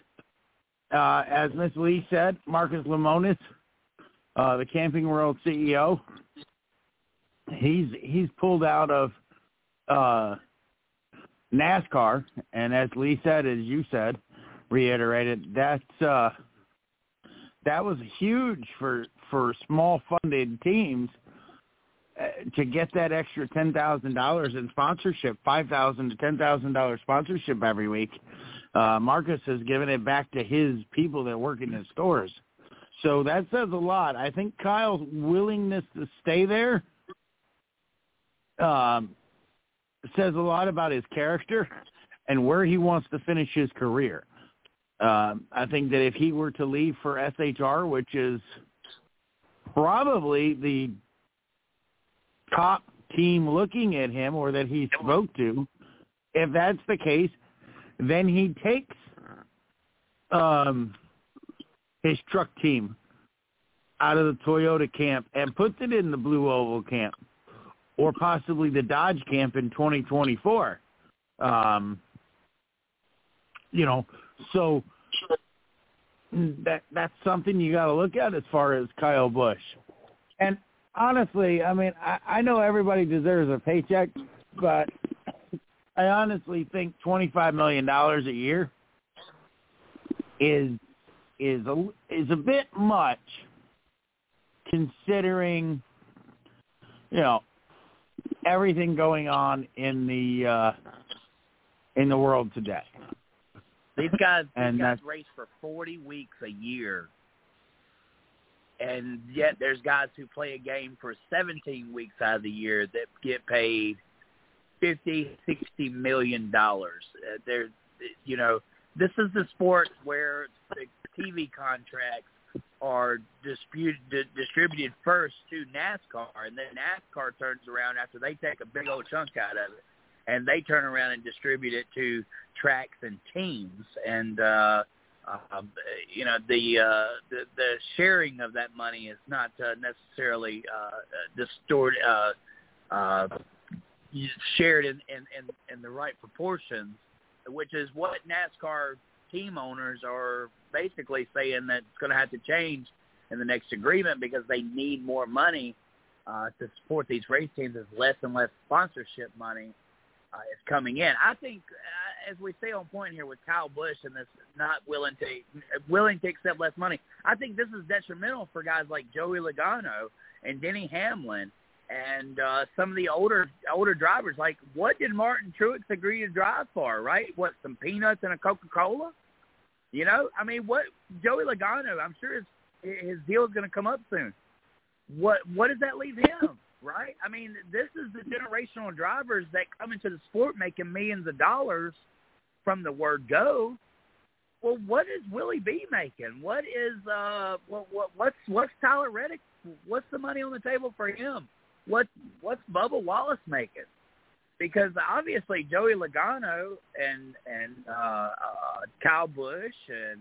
uh, as Miss Lee said, Marcus Lemonis, uh, the Camping World CEO, he's he's pulled out of uh, NASCAR, and as Lee said, as you said, reiterated, that's uh, that was huge for for small funded teams to get that extra ten thousand dollars in sponsorship, five thousand to ten thousand dollars sponsorship every week uh, Marcus has given it back to his people that work in his stores. So that says a lot. I think Kyle's willingness to stay there um, says a lot about his character and where he wants to finish his career. Um, I think that if he were to leave for SHR, which is probably the top team looking at him or that he spoke to, if that's the case, then he takes um, his truck team out of the Toyota camp and puts it in the Blue Oval camp or possibly the Dodge camp in 2024. Um, you know, so that that's something you got to look at as far as Kyle Busch. And honestly, I mean, I, I know everybody deserves a paycheck, but I honestly think twenty five million dollars a year is is a is a bit much considering you know everything going on in the uh, in the world today. These guys, and these guys race for 40 weeks a year, and yet there's guys who play a game for 17 weeks out of the year that get paid 50, 60 million dollars. Uh, they're, you know, this is the sport where the TV contracts are disputed, distributed first to NASCAR, and then NASCAR turns around after they take a big old chunk out of it, and they turn around and distribute it to tracks and teams, and uh, uh, you know the, uh, the the sharing of that money is not uh, necessarily uh, distorted, uh, uh, shared in, in in in the right proportions, which is what NASCAR team owners are basically saying that it's going to have to change in the next agreement because they need more money uh, to support these race teams as less and less sponsorship money uh, is coming in. I think, as we stay on point here with Kyle Busch and this not willing to willing to accept less money, I think this is detrimental for guys like Joey Logano and Denny Hamlin and uh, some of the older older drivers. Like, what did Martin Truex agree to drive for? Right? What some peanuts and a Coca Cola? You know, I mean, what Joey Logano? I'm sure his his deal is going to come up soon. What what does that leave him? Right? I mean, this is the generational drivers that come into the sport making millions of dollars from the word go. Well, what is Willie B making? What is uh what what what's what's Tyler Reddick? What's the money on the table for him? What what's Bubba Wallace making? because obviously Joey Logano and and uh, uh, Kyle Busch and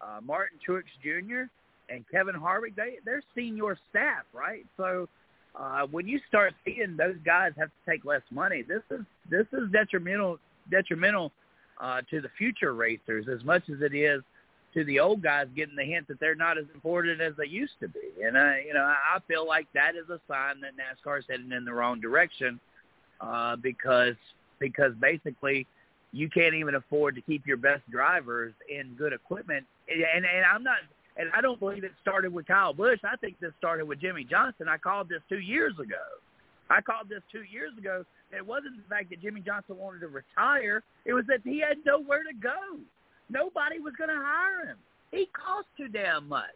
uh, Martin Truex Jr. and Kevin Harvick they they're senior staff, right? So uh, when you start seeing those guys have to take less money, this is this is detrimental detrimental uh, to the future racers as much as it is to the old guys getting the hint that they're not as important as they used to be. And I, you know, I feel like that is a sign that NASCAR is heading in the wrong direction uh, because because basically you can't even afford to keep your best drivers in good equipment. And and I'm not and I don't believe it started with Kyle Busch. I think this started with Jimmie Johnson. I called this two years ago. I called this two years ago. It wasn't the fact that Jimmie Johnson wanted to retire. It was that he had nowhere to go. Nobody was going to hire him. He cost too damn much.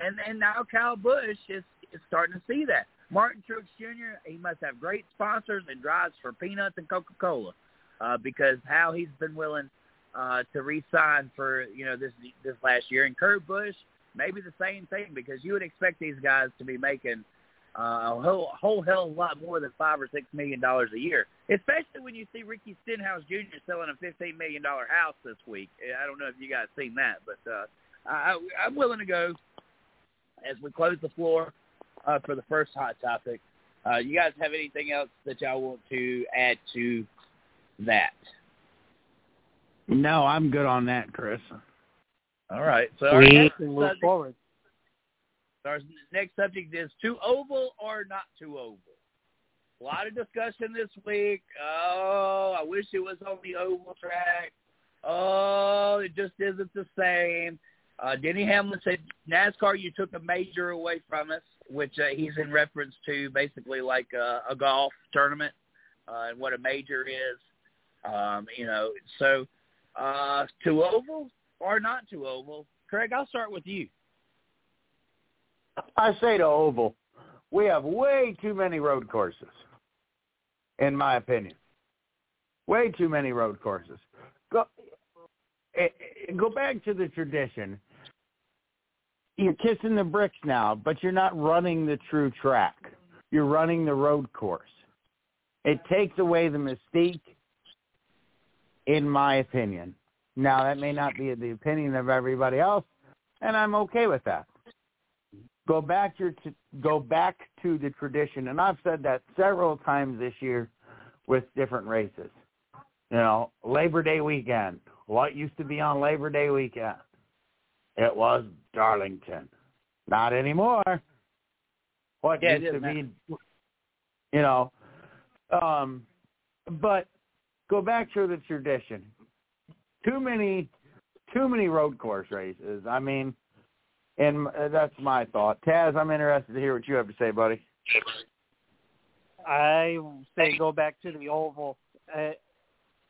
And and now Kyle Busch is is starting to see that. Martin Truex Jr. He must have great sponsors and drives for peanuts and Coca Cola, uh, because how he's been willing uh, to re-sign for you know this this last year. And Kurt Busch, maybe the same thing, because you would expect these guys to be making uh, a whole whole hell of a lot more than five or six million dollars a year. Especially when you see Ricky Stenhouse Jr. selling a fifteen million dollar house this week. I don't know if you guys seen that, but uh, I, I'm willing to go as we close the floor uh, for the first hot topic. Uh, you guys have anything else that y'all want to add to that? No, I'm good on that, Chris. All right. So our next, move subject, forward. Our next subject is to oval or not to oval. A lot of discussion this week. Oh, I wish it was on the oval track. Oh, it just isn't the same. Uh, Denny Hamlin said, NASCAR, you took a major away from us which uh, he's in reference to basically like a, a golf tournament uh, and what a major is. Um, you know, so uh, to oval or not to oval, Craig, I'll start with you. I say to oval. We have way too many road courses, in my opinion. Way too many road courses. Go, eh, eh, go back to the tradition you're kissing the bricks now, but you're not running the true track. You're running the road course. It takes away the mystique, in my opinion. Now, that may not be the opinion of everybody else, and I'm okay with that. Go back to go back to the tradition, and I've said that several times this year with different races. You know, Labor Day weekend. What used to be on Labor Day weekend? It was Darlington. Not anymore. What yeah, used to be, you know, um, but go back to the tradition. Too many, too many road course races. I mean, and that's my thought. Taz, I'm interested to hear what you have to say, buddy. I say go back to the oval. Uh,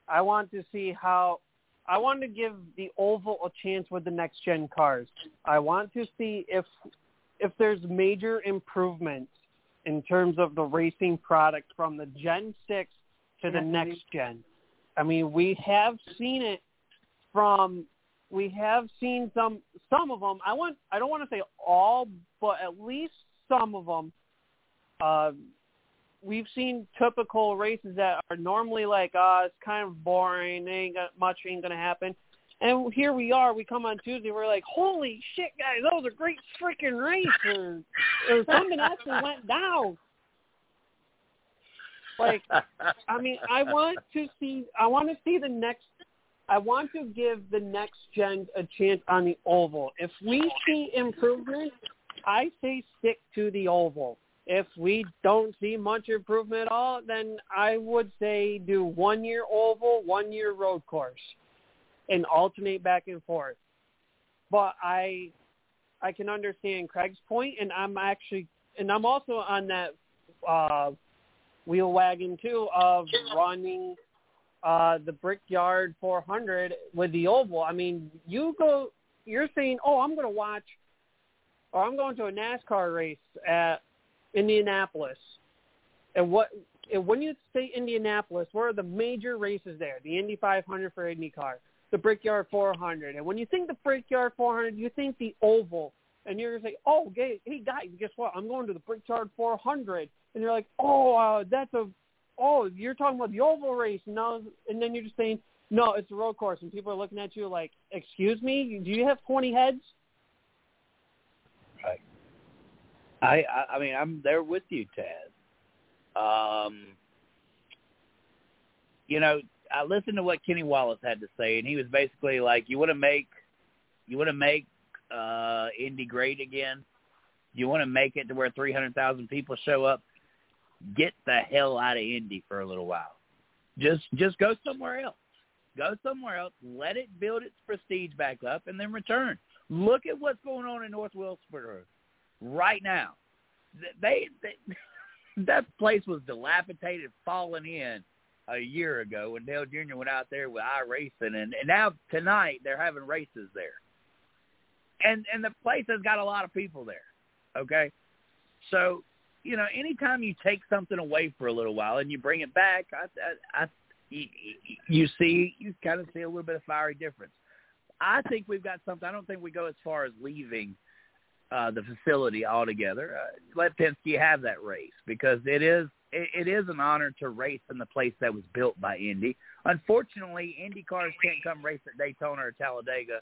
I want to see how. I want to give the oval a chance with the next gen cars. I want to see if if there's major improvements in terms of the racing product from the Gen 6 to the next gen. I mean, we have seen it from we have seen some some of them. I want I don't want to say all, but at least some of them. Uh, we've seen typical races that are normally like, uh, it's kind of boring, ain't got much ain't gonna happen. And here we are. We come on Tuesday. We're like, holy shit, guys! Those are great freaking races. or something actually went down. Like, I mean, I want to see. I want to see the next. I want to give the next gen a chance on the oval. If we see improvement, I say stick to the oval. If we don't see much improvement at all, then I would say do one year oval, one year road course, and alternate back and forth. But I, I can understand Craig's point, and I'm actually, and I'm also on that uh, wheel wagon too of running uh, the Brickyard 400 with the oval. I mean, you go, you're saying, oh, I'm going to watch, or I'm going to a NASCAR race at Indianapolis. And what and when you say Indianapolis, what are the major races there? The Indy 500 for IndyCar, the Brickyard 400. And when you think the Brickyard 400, you think the oval. And you're going to say, oh, hey, guys, guess what? I'm going to the Brickyard 400. And you're like, oh, uh, that's a, oh, you're talking about the oval race. No, and then you're just saying, no, it's a road course. And people are looking at you like, excuse me, do you have 20 heads? I, I I mean I'm there with you, Taz. Um, you know, I listened to what Kenny Wallace had to say, and he was basically like, "You want to make, you want to make uh, Indy great again. You want to make it to where 300,000 people show up. Get the hell out of Indy for a little while. Just just go somewhere else. Go somewhere else. Let it build its prestige back up, and then return. Look at what's going on in North Wilkesboro right now. They, they *laughs* that place was dilapidated, falling in a year ago when Dale Jr. went out there with iRacing, and, and now tonight they're having races there, and and the place has got a lot of people there. Okay, so you know, anytime you take something away for a little while and you bring it back, I, I, I you, see, you kind of see a little bit of fiery difference. I think we've got something. I don't think we go as far as leaving uh, the facility altogether. Uh, let Penske have that race because it is it, it is an honor to race in the place that was built by Indy. Unfortunately, Indy cars can't come race at Daytona or Talladega,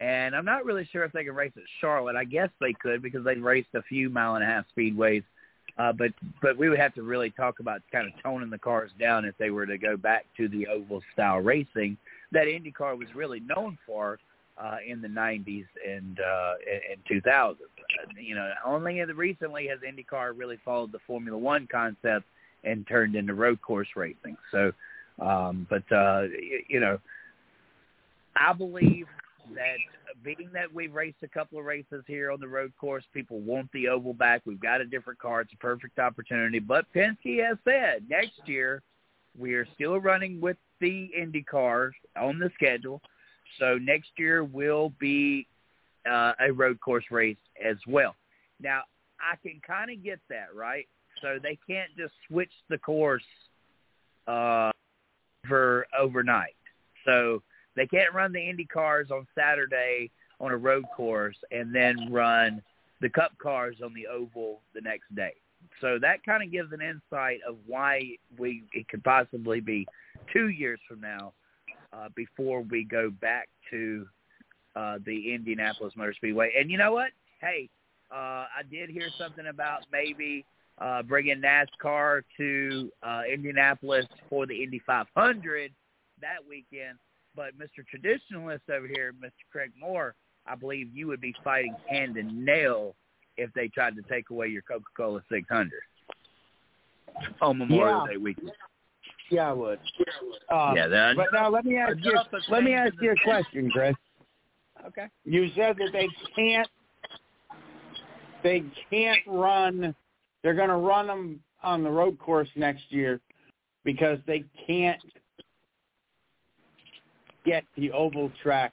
and I'm not really sure if they can race at Charlotte. I guess they could because they raced a few mile and a half speedways. Uh, but but we would have to really talk about kind of toning the cars down if they were to go back to the oval style racing that IndyCar was really known for uh, in the 90s and uh, and 2000s. You know, only recently has IndyCar really followed the Formula One concept and turned into road course racing. So, um, but uh, you, you know, I believe that being that we've raced a couple of races here on the road course, people want the oval back. We've got a different car. It's a perfect opportunity. But Penske has said next year we are still running with the Indy cars on the schedule. So next year will be uh, a road course race as well. Now, I can kind of get that, right? So they can't just switch the course uh, for overnight. So they can't run the Indy cars on Saturday on a road course and then run the Cup cars on the oval the next day. So that kind of gives an insight of why we it could possibly be two years from now uh, before we go back to uh, the Indianapolis Motor Speedway. And you know what? Hey, uh, I did hear something about maybe uh, bringing NASCAR to uh, Indianapolis for the Indy 500 that weekend. But Mr. Traditionalist over here, Mr. Craig Moore, I believe you would be fighting hand and nail if they tried to take away your Coca-Cola 600 on Memorial yeah. Day weekend. Yeah, I would. Uh, yeah, then. But now let me ask you. Let me ask you a question, Chris. Okay. You said that they can't. They can't run. They're going to run them on the road course next year because they can't get the oval track.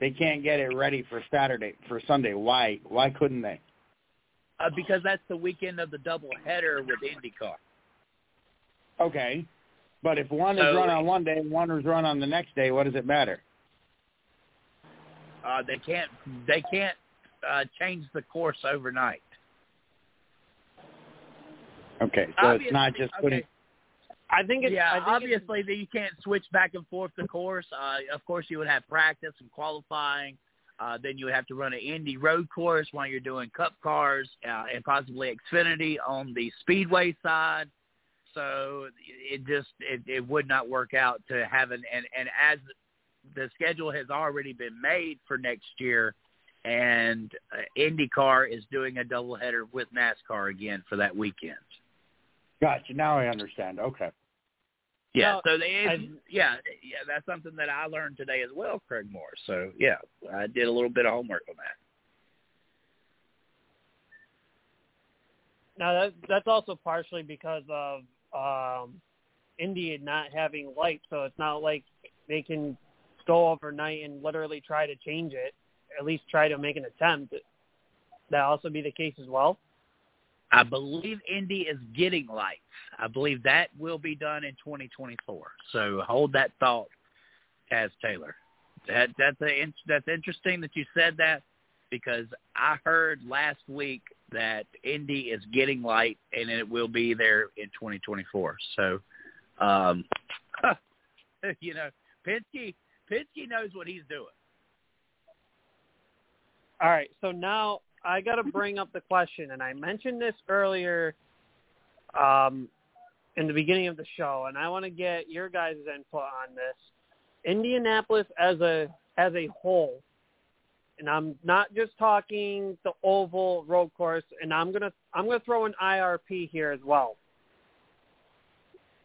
They can't get it ready for Saturday for Sunday. Why? Why couldn't they? Uh, because that's the weekend of the double header with IndyCar. Okay, but if one So- is run on one day and one is run on the next day, what does it matter? Uh, they can't they can't uh, change the course overnight. Okay, so it's not just putting. okay. I think it's yeah, I think obviously that you can't switch back and forth the course. Uh, of course, you would have practice and qualifying. Uh, then you would have to run an Indy road course while you're doing Cup cars uh, and possibly Xfinity on the Speedway side. So it just it, it would not work out to have an and and as the schedule has already been made for next year, and uh, IndyCar is doing a doubleheader with NASCAR again for that weekend. Gotcha. Now I understand. Okay. Yeah, No, so they, yeah, yeah, that's something that I learned today as well, Craig Moore. So yeah, I did a little bit of homework on that. Now that that's also partially because of um Indy not having lights, so it's not like they can go overnight and literally try to change it. At least try to make an attempt. That also be the case as well. I believe Indy is getting lights. I believe that will be done in 2024. So hold that thought, Taz Taylor. That that's a, that's interesting that you said that because I heard last week that Indy is getting light and it will be there in 2024. So, um, *laughs* you know, Penske Penske knows what he's doing. All right, so now I got to bring up the question, and I mentioned this earlier um, in the beginning of the show, and I want to get your guys' input on this. Indianapolis as a as a whole, and I'm not just talking the oval road course, and I'm gonna I'm gonna throw an IRP here as well.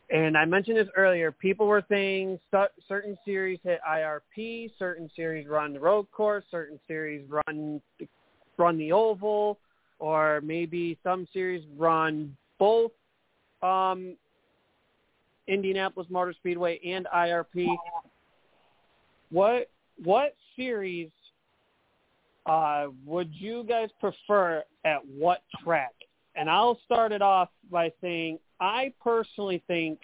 And I mentioned this earlier. People were saying cer- certain series hit IRP, certain series run the road course, certain series run run the oval, or maybe some series run both um, Indianapolis Motor Speedway and IRP. What what series uh, would you guys prefer at what track? And I'll start it off by saying I personally think,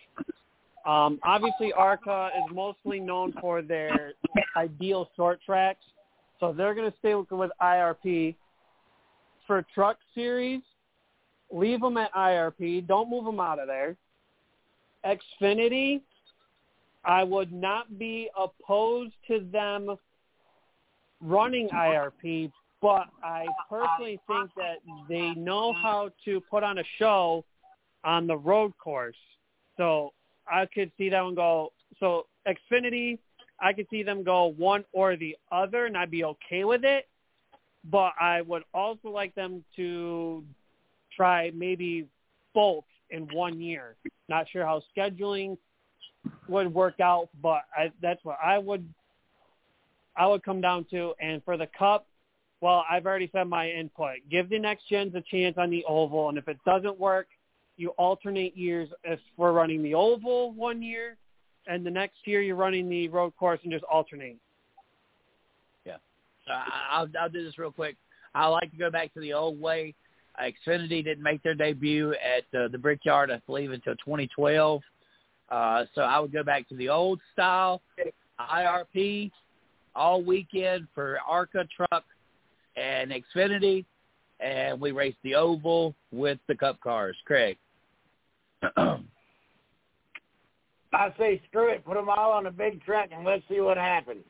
um, obviously ARCA is mostly known for their ideal short tracks, so they're going to stay with, IRP. For truck series, leave them at IRP. Don't move them out of there. Xfinity, I would not be opposed to them running IRP, but I personally think that they know how to put on a show on the road course. So I could see that one go. So Xfinity, I could see them go one or the other, and I'd be okay with it. But I would also like them to try maybe both in one year. Not sure how scheduling would work out, but I, that's what I would I would come down to. And for the cup, well, I've already said my input. Give the next gens a chance on the oval, and if it doesn't work, you alternate years. If we're running the oval one year, and the next year you're running the road course, and just alternate. Uh, I'll I'll do this real quick. I like to go back to the old way. Uh, Xfinity didn't make their debut at uh, the Brickyard, I believe, until 2012. Uh, so I would go back to the old style IRP all weekend for ARCA truck and Xfinity, and we race the oval with the Cup cars. Craig. *clears throat* I say screw it. Put them all on a big truck and let's see what happens.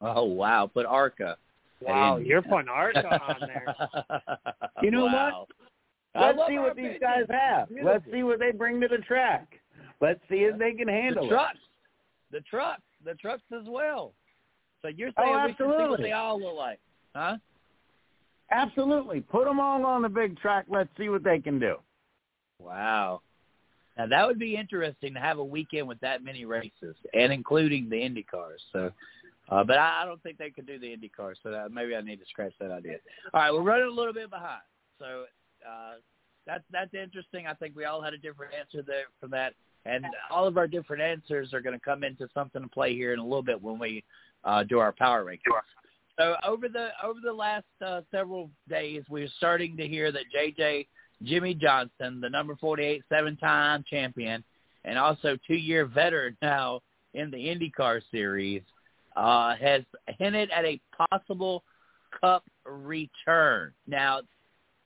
oh wow, put ARCA. Wow, And- you're putting *laughs* ARCA on there. You know Wow. what? Let's see what these opinion. guys have. Beautiful. Let's see what they bring to the track. Let's see if they can handle the it. trucks, the trucks, the trucks as well. So you're Oh, saying we should see what absolutely. they all look like, huh? Absolutely. Put them all on the big track. Let's see what they can do. Wow. Now that would be interesting to have a weekend with that many races, and including the Indy cars. So, uh, but I, I don't think they could do the Indy cars. So that, maybe I need to scratch that idea. All right, we're running a little bit behind. So, uh, that's that's interesting. I think we all had a different answer there for that, and all of our different answers are going to come into something to play here in a little bit when we uh, do our power rankings. So over the over the last uh, several days, we're starting to hear that JJ Jimmie Johnson, the number 48 seven-time champion, and also two-year veteran *laughs* now in the IndyCar series, uh, has hinted at a possible Cup return. Now,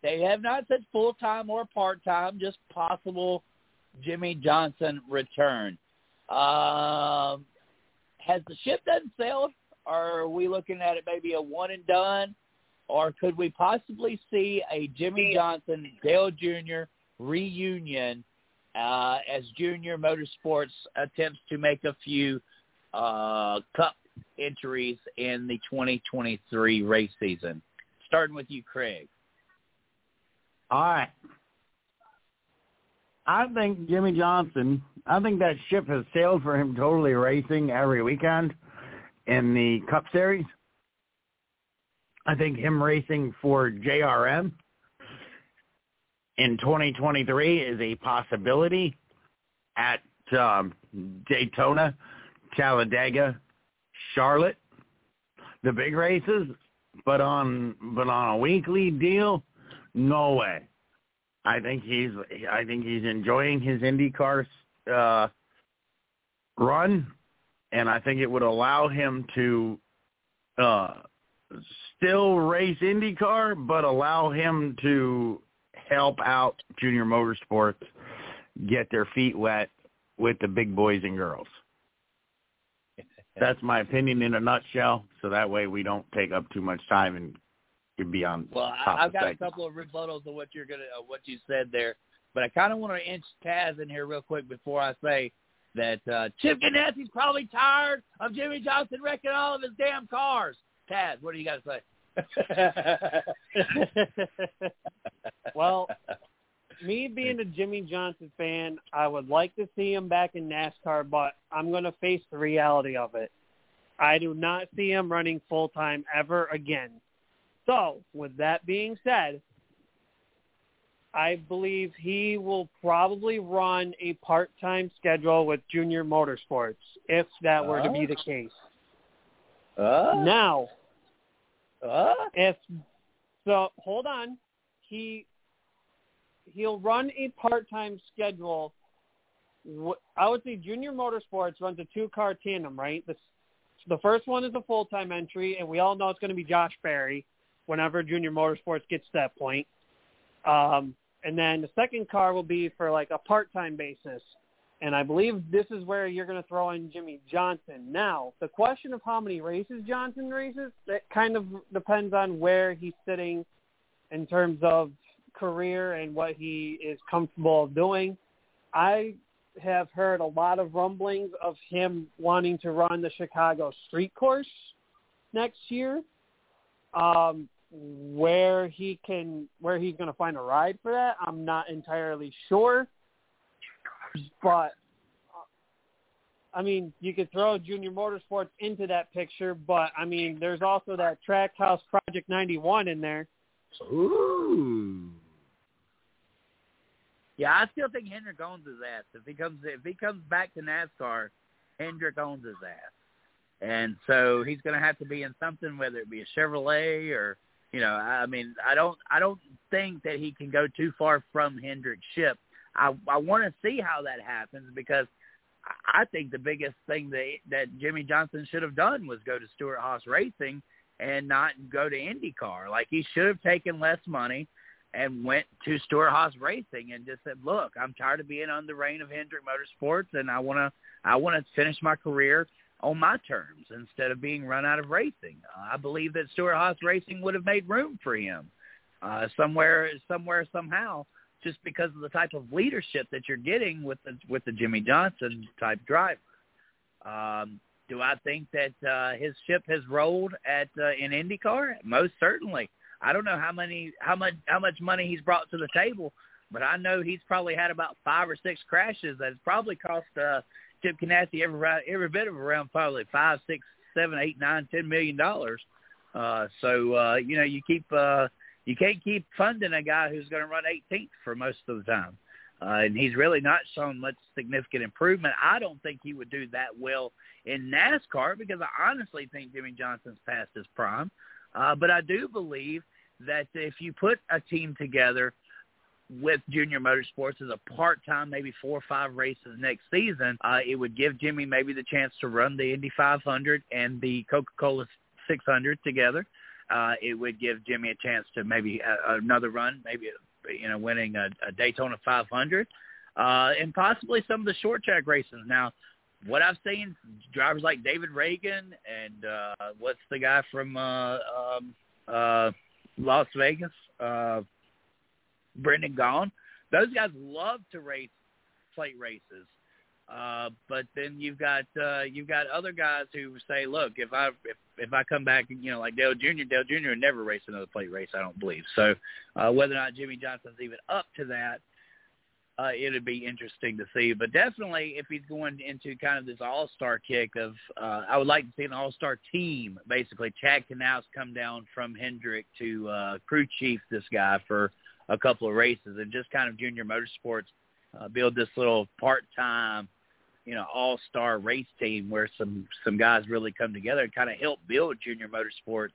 they have not said full-time or part-time, just possible Jimmy Johnson return. Um, has the ship done sailed? Or are we looking at it maybe a one and done? Or could we possibly see a Jimmie Johnson, Dale Jr. reunion uh, as Junior Motorsports attempts to make a few uh, Cup entries in the 2023 race season? Starting with you, Craig. All right. I think Jimmie Johnson, I think that ship has sailed for him totally racing every weekend in the Cup Series. I think him racing for JRM in 2023 is a possibility at um, Daytona, Talladega, Charlotte, the big races, but on but on a weekly deal, no way. I think he's I think he's enjoying his IndyCar uh, run, and I think it would allow him to uh, still race IndyCar, but allow him to help out Junior Motorsports get their feet wet with the big boys and girls. That's my opinion in a nutshell. So that way we don't take up too much time and could be on. Well, I've got a couple of rebuttals of what you're gonna, uh, what you said there, but I kind of want to inch Taz in here real quick before I say that uh, Chip Ganassi's probably tired of Jimmie Johnson wrecking all of his damn cars. Taz, what do you got to say? *laughs* well, me being a Jimmie Johnson fan, I would like to see him back in NASCAR, but I'm going to face the reality of it. I do not see him running full time ever again. So, with that being said, I believe he will probably run a part-time schedule with Junior Motorsports if that were uh, to be the case. Uh, now, uh, if so, hold on. He he'll run a part-time schedule. I would say Junior Motorsports runs a two-car tandem, right? The, the first one is a full-time entry, and we all know it's going to be Josh Berry whenever Junior Motorsports gets to that point. Um, and then the second car will be for like a part-time basis. And I believe this is where you're going to throw in Jimmie Johnson. Now, the question of how many races Johnson races, that kind of depends on where he's sitting in terms of career and what he is comfortable doing. I have heard a lot of rumblings of him wanting to run the Chicago street course next year. Um, where he can where he's going to find a ride for that, I'm not entirely sure. But uh, I mean, you could throw Junior Motorsports into that picture, but I mean, there's also that Trackhouse Project 91 in there. Ooh. Yeah, I still think Hendrick owns his ass. If he comes if he comes back to NASCAR, Hendrick owns his ass. And so he's going to have to be in something, whether it be a Chevrolet or you know, I mean, I don't, I don't think that he can go too far from Hendrick's ship. I, I want to see how that happens because I think the biggest thing that that Jimmie Johnson should have done was go to Stewart-Haas Racing and not go to IndyCar. Like he should have taken less money and went to Stewart-Haas Racing and just said, "Look, I'm tired of being on the reign of Hendrick Motorsports, and I want to, I want to finish my career on my terms instead of being run out of racing. Uh, I believe that Stewart-Haas Racing would have made room for him uh, somewhere, somewhere, somehow, just because of the type of leadership that you're getting with the with the Jimmie Johnson type driver. Um, do I think that uh, his ship has rolled at uh, in IndyCar? Most certainly. I don't know how many how much how much money he's brought to the table, but I know he's probably had about five or six crashes that's probably cost uh, Chip Ganassi every every bit of around probably five, six, seven, eight, nine, ten million dollars. Uh, so uh, you know you keep uh, you can't keep funding a guy who's going to run 18th for most of the time. Uh, and he's really not shown much significant improvement. I don't think he would do that well in NASCAR because I honestly think Jimmie Johnson's past his prime. Uh, but I do believe that if you put a team together with Junior Motorsports as a part-time, maybe four or five races next season, uh, it would give Jimmie maybe the chance to run the Indy 500 and the Coca-Cola 600 together. Uh, it would give Jimmie a chance to maybe uh, another run, maybe you know winning a, a Daytona 500, uh, and possibly some of the short track races. Now, what I've seen, drivers like David Ragan and uh, what's the guy from uh, um, uh, Las Vegas, uh, Brendan Gaughan, those guys love to race plate races. Uh, but then you've got uh, you've got other guys who say, look, if I if, if I come back, you know, like Dale Jr., Dale Jr. would never race another plate race. I don't believe so. Uh, whether or not Jimmie Johnson's even up to that, uh, it'd be interesting to see. But definitely, if he's going into kind of this all-star kick of, uh, I would like to see an all-star team. Basically, Chad Knaus come down from Hendrick to uh, crew chief this guy for a couple of races, and just kind of Junior Motorsports uh, build this little part-time you know all-star race team where some some guys really come together and kind of help build junior motorsports,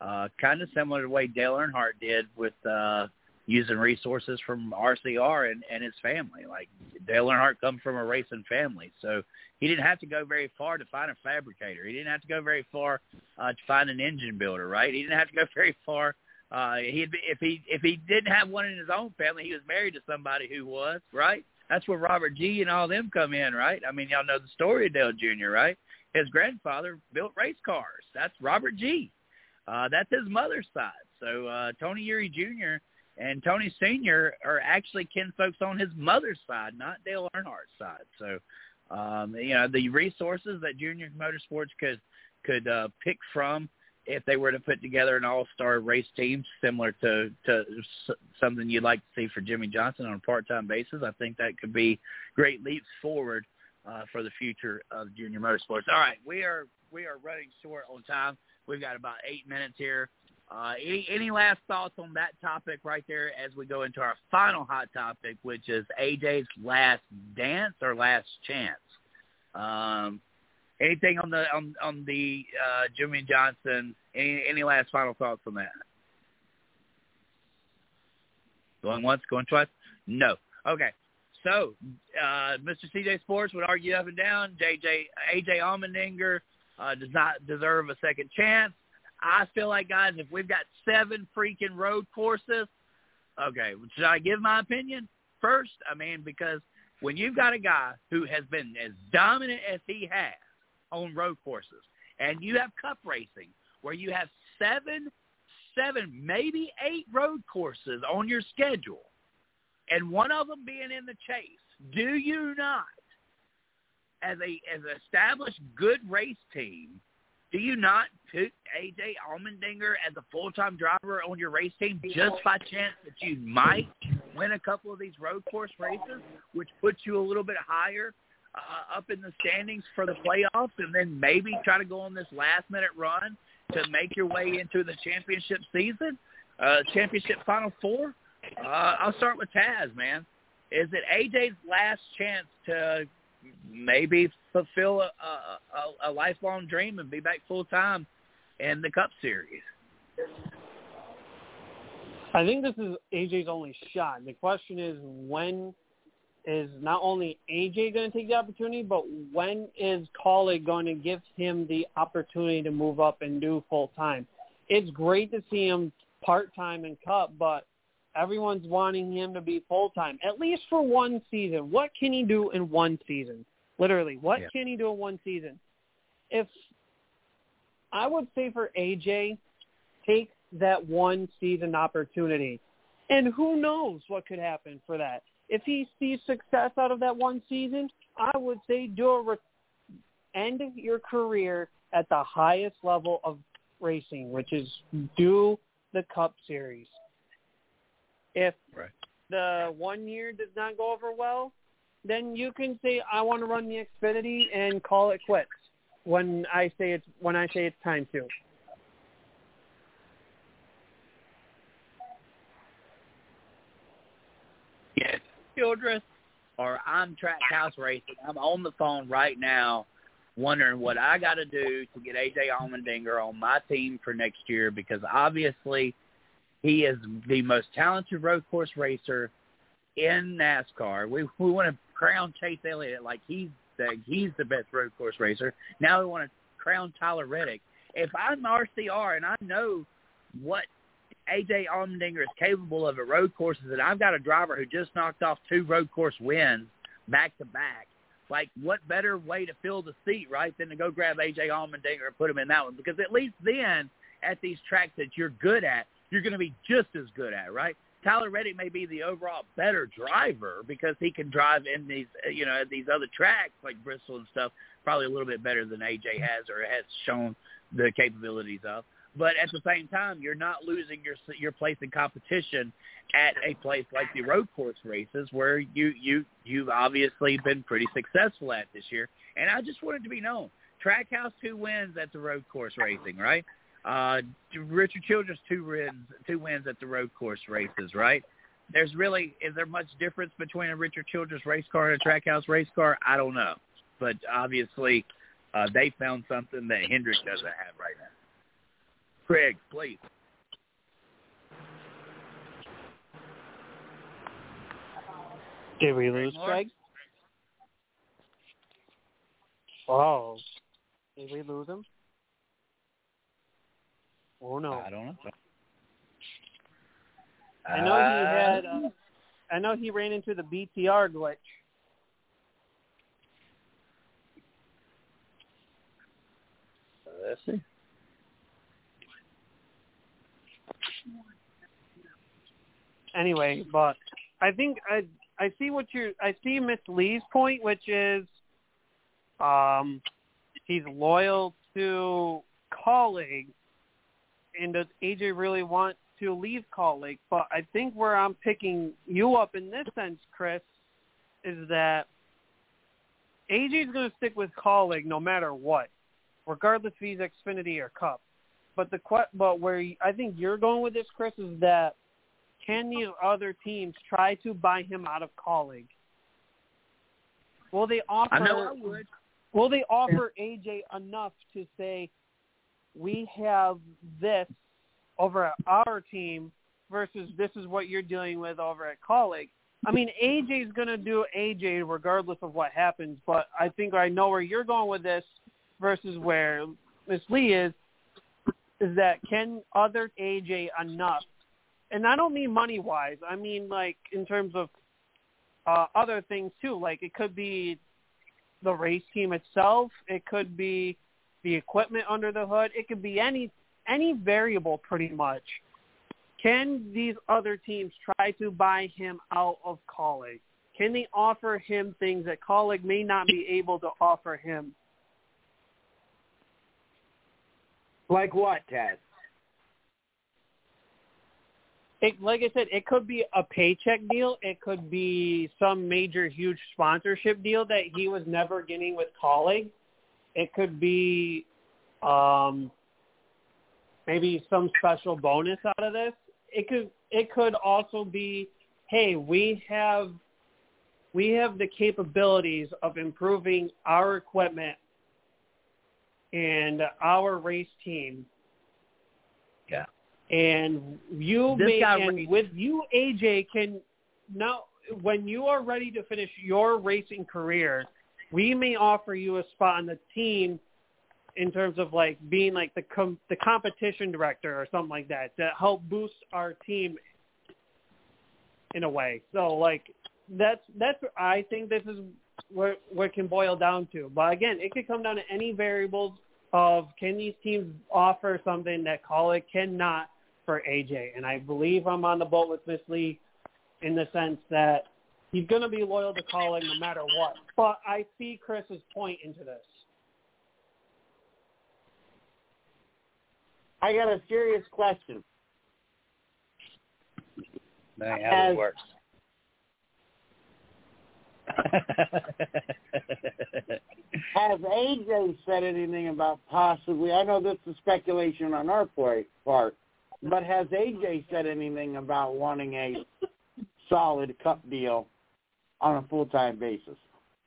uh, kind of similar to the way Dale Earnhardt did with uh, using resources from RCR and, and his family. Like Dale Earnhardt comes from a racing family, so he didn't have to go very far to find a fabricator. He didn't have to go very far uh, to find an engine builder, right? He didn't have to go *laughs* very far. Uh, be, if he if he didn't have one in his own family, he was married to somebody who was right. That's where Robert Gee and all them come in, right? I mean, y'all know the story of Dale Jr., right? His grandfather built race cars. That's Robert Gee. Uh, that's his mother's side. So uh, Tony Eury Jr. and Tony Sr. are actually kin folks on his mother's side, not Dale Earnhardt's side. So, um, you know, the resources that Junior Motorsports could could uh, pick from if they were to put together an all-star race team similar to to something you'd like to see for Jimmie Johnson on a part-time basis, I think that could be great leaps forward uh, for the future of junior motorsports. All right, we are we are running short on time. We've got about eight minutes here. Uh, any, any last thoughts on that topic right there as we go into our final hot topic, which is AJ's last dance or last chance? Um, Anything on the on on the uh, Jimmie Johnson? Any any last final thoughts on that? Going once, going twice? No. Okay. So, uh, Mr. CJ Sports would argue up and down. JJ AJ Allmendinger uh, does not deserve a second chance. I feel like, guys, if we've got seven freaking road courses, okay, should I give my opinion first? I mean, because when you've got a guy who has been as dominant as he has, on road courses. And you have cup racing where you have seven, seven, maybe eight road courses on your schedule, and one of them being in the chase. Do you not, as a as an established good race team, do you not put AJ Allmendinger as a full time driver on your race team just by chance that you might win a couple of these road course races, which puts you a little bit higher uh, up in the standings for the playoffs, and then maybe try to go on this last minute run to make your way into the championship season, uh, championship final four. Uh, I'll start with Taz, man. Is it AJ's last chance to maybe fulfill a, a, a lifelong dream and be back full time in the Cup Series? I think this is AJ's only shot. The question is when is not only AJ going to take the opportunity, but when is Kaulig going to give him the opportunity to move up and do full time? It's great to see him part time in Cup, but everyone's wanting him to be full time at least for one season. What can he do in one season? Literally, what yeah. can he do in one season? If I would say for AJ, take that one season opportunity. And who knows what could happen for that if he sees success out of that one season, I would say do a re- end your career at the highest level of racing, which is do the Cup Series. If right. the one year does not go over well, then you can say I want to run the Xfinity and call it quits when I say it's when I say it's time to. Childress or I'm Trackhouse Racing, I'm on the phone right now wondering what I got to do to get AJ Allmendinger on my team for next year because obviously he is the most talented road course racer in NASCAR. We we want to crown Chase Elliott like he's the he's the best road course racer. Now we want to crown Tyler Reddick. If I'm RCR and I know what AJ Allmendinger is capable of at road courses, and I've got a driver who just knocked off two road course wins back to back. Like, what better way to fill the seat, right, than to go grab AJ Allmendinger and put him in that one? Because at least then, at these tracks that you're good at, you're going to be just as good at, right? Tyler Reddick may be the overall better driver because he can drive in these, uh, you know, at these other tracks like Bristol and stuff, probably a little bit better than AJ has or has shown the capabilities of. But at the same time, you're not losing your your place in competition at a place like the road course races where you you you've obviously been pretty successful at this year. And I just wanted to be known. Trackhouse two wins at the road course racing, right? Uh, Richard Childress two wins, two wins at the road course races, right? There's really is there much difference between a Richard Childress race car and a Trackhouse race car? I don't know, but obviously uh, they found something that Hendrick doesn't have right now. Craig, please. Did we lose Craig? Oh, did we lose him? Oh no. I don't know. I know he had. Uh, I know he ran into the BTR glitch. Let's see. Anyway, but I think I I see what you're I see Miss Lee's point, which is, um, he's loyal to Kaulig, and does AJ really want to leave Kaulig? But I think where I'm picking you up in this sense, Chris, is that AJ's going to stick with Kaulig no matter what, regardless if he's Xfinity or Cup. But the but where I think you're going with this, Chris, is that can these other teams try to buy him out of Kaulig? Will they offer? I know I would. Will they offer AJ enough to say, we have this over at our team versus this is what you're dealing with over at Kaulig? I mean, AJ's going to do AJ regardless of what happens, but I think I know where you're going with this versus where Miss Lee is, is that can other AJ enough and I don't mean money wise. I mean like in terms of uh, other things too. Like it could be the race team itself. It could be the equipment under the hood. It could be any any variable pretty much. Can these other teams try to buy him out of Kaulig? Can they offer him things that Kaulig may not be able to offer him? Like what, Ted? It, like I said, it could be a paycheck deal. It could be some major, huge sponsorship deal that he was never getting with Kaulig. It could be um, maybe some special bonus out of this. It could it could also be, hey, we have we have the capabilities of improving our equipment and our race team and you this may, and with you, AJ, can now when you are ready to finish your racing career, we may offer you a spot on the team in terms of like being like the com- the competition director or something like that to help boost our team in a way. So like that's that's I think this is what what it can boil down to. But again, it could come down to any variables of can these teams offer something that Kaulig cannot for AJ. And I believe I'm on the boat with Miss Lee in the sense that he's going to be loyal to Kaulig no matter what. But I see Chris's point into this. I got a serious question. Man, how it works. *laughs* Has AJ said anything about possibly? I know this is speculation on our part, but has AJ said anything about wanting a solid cup deal on a full time basis.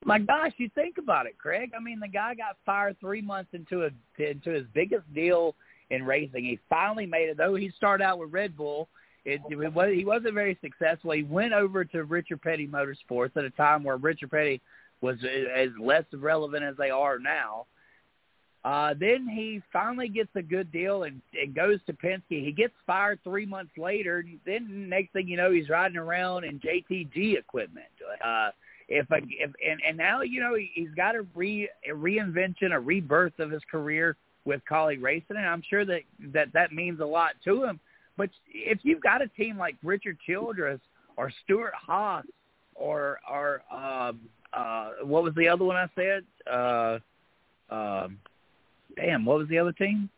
My gosh, you think about it, Craig. I mean, the guy got fired three months into a into his biggest deal in racing. He finally made it, though. He started out with Red Bull. It, it was he wasn't very successful. He went over to Richard Petty Motorsports at a time where Richard Petty was as less relevant as they are now. Uh, then he finally gets a good deal and, and goes to Penske. He gets fired three months later. Then next thing you know, he's riding around in JTG equipment. Uh, if, a, if and, and now you know he, he's got a re a reinvention, a rebirth of his career with Kaulig Racing, and I'm sure that that that means a lot to him. But if you've got a team like Richard Childress or Stewart Haas or or um, uh, what was the other one I said? Uh, um, damn, what was the other team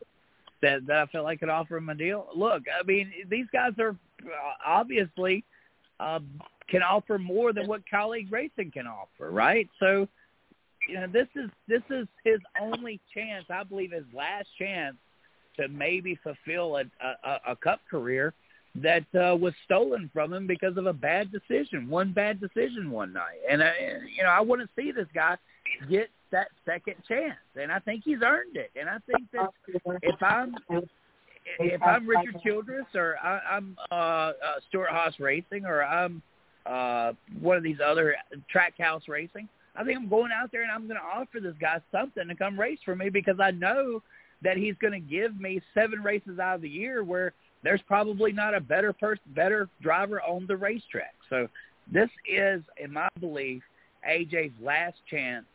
that that I felt like could offer him a deal? Look, I mean, these guys are uh, obviously uh, can offer more than what Kaulig Racing can offer, right? So, you know, this is this is his only chance, I believe, his last chance to maybe fulfill a a, a cup career that uh, was stolen from him because of a bad decision, one bad decision one night. And uh, you know, I want to see this guy get that second chance, and I think he's earned it. And I think that if I'm if I'm Richard Childress or I, I'm uh, uh, Stewart Haas Racing or I'm uh, one of these other Trackhouse Racing, I think I'm going out there and I'm going to offer this guy something to come race for me because I know that he's going to give me seven races out of the year where there's probably not a better person, better driver on the racetrack. So this is, in my belief, AJ's last chance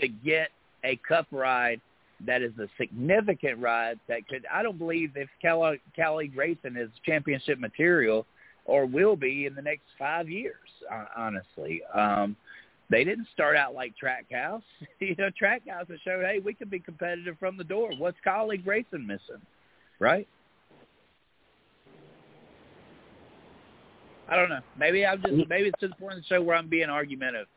to get a cup ride that is a significant ride that could I don't believe if Kaulig, Kaulig Racing is championship material or will be in the next five years, honestly. Um, they didn't start out like Trackhouse. *laughs* you know, Trackhouse has showed, hey, we can be competitive from the door. What's Kaulig Racing missing, right? I don't know. Maybe I'm just maybe it's to the point of the show where I'm being argumentative.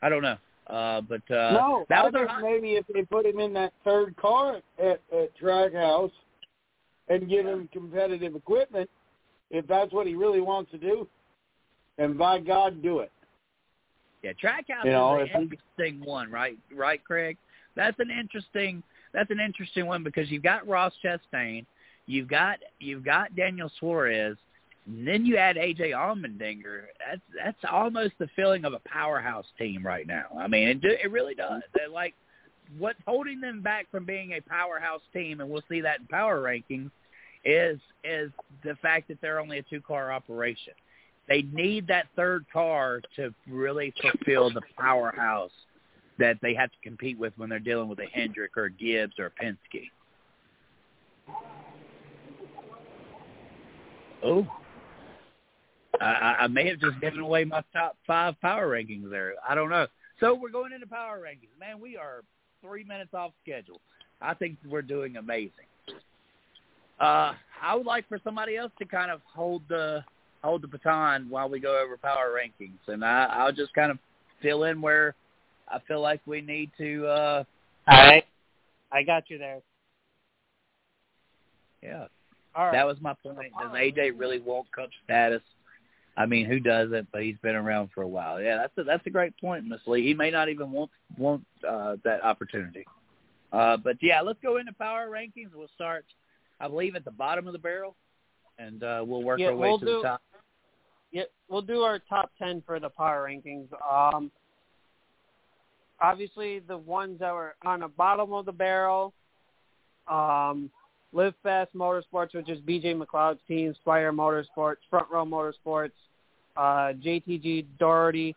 I don't know. Uh, but uh, no, that I was think maybe if they put him in that third car at, at Trackhouse and give him competitive equipment, if that's what he really wants to do, then by God, do it. Yeah, Trackhouse you know, is an interesting one, right? Right, Craig. That's an interesting. That's an interesting one because you've got Ross Chastain, you've got you've got Daniel Suarez, and then you add AJ Allmendinger. That's that's almost the feeling of a powerhouse team right now. I mean, it it really does. They're like what's holding them back from being a powerhouse team, and we'll see that in power rankings, is is the fact that they're only a two car operation. They need that third car to really fulfill the powerhouse that they have to compete with when they're dealing with a Hendrick or a Gibbs or a Penske. Oh, I, I may have just given away my top five power rankings there. I don't know. So we're going into power rankings. Man, we are three minutes off schedule. I think we're doing amazing. Uh, I would like for somebody else to kind of hold the hold the baton while we go over power rankings, and I, I'll just kind of fill in where I feel like we need to. uh All right, I got you there. Yeah, All right. that was my point. Does AJ really want cup status? I mean, who doesn't? But he's been around for a while. Yeah, that's a that's a great point, Miss Lee. He may not even want want uh, that opportunity. Uh, but yeah, let's go into power rankings. We'll start, I believe, at the bottom of the barrel, and uh, we'll work Yeah, our way we'll to do- the top. Yeah, we'll do our top ten for the power rankings. Um, obviously, the ones that were on the bottom of the barrel, um, Live Fast Motorsports, which is BJ McLeod's team, Spire Motorsports, Front Row Motorsports, uh, JTG Doherty,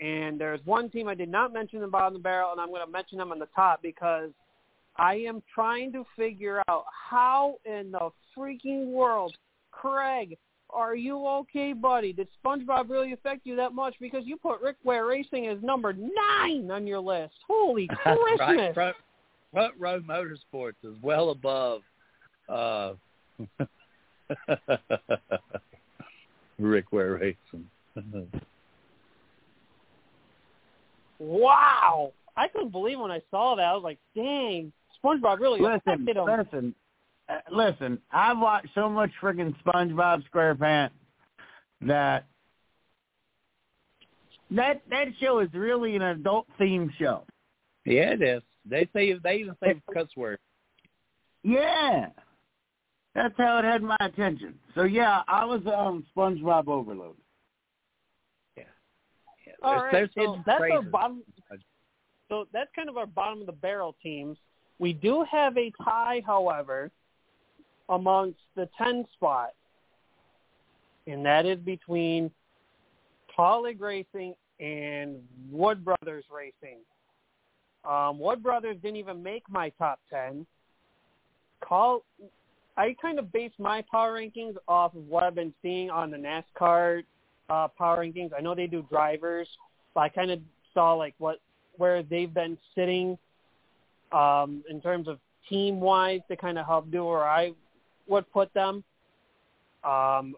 and there's one team I did not mention in the bottom of the barrel, and I'm going to mention them on the top because I am trying to figure out how in the freaking world, Craig, are you okay, buddy? Did SpongeBob really affect you that much? Because you put Rick Ware Racing as number nine on your list. Holy *laughs* Christmas! right. Front, front row motorsports is well above uh *laughs* Rick Ware Racing. Wow! I couldn't believe when I saw that. I was like, dang, SpongeBob really Listen, affected him. listen, uh, listen. I've watched so much freaking SpongeBob SquarePants that that that show is really an adult themed show. Yeah, it is. They say they even say cuss words. Yeah, that's how it had my attention. So yeah, I was um SpongeBob overload. Yeah. yeah. All there's, right, there's so hidden that's our bottom. So that's kind of our bottom of the barrel teams. We do have a tie, however, amongst the ten spot, and that is between Kaulig Racing and Wood Brothers Racing. Um, Wood Brothers didn't even make my top ten. Call, I kind of base my power rankings off of what I've been seeing on the NASCAR uh, power rankings. I know they do drivers, but I kind of saw like what where they've been sitting um, in terms of team wise to kind of help do where I would put them. Um,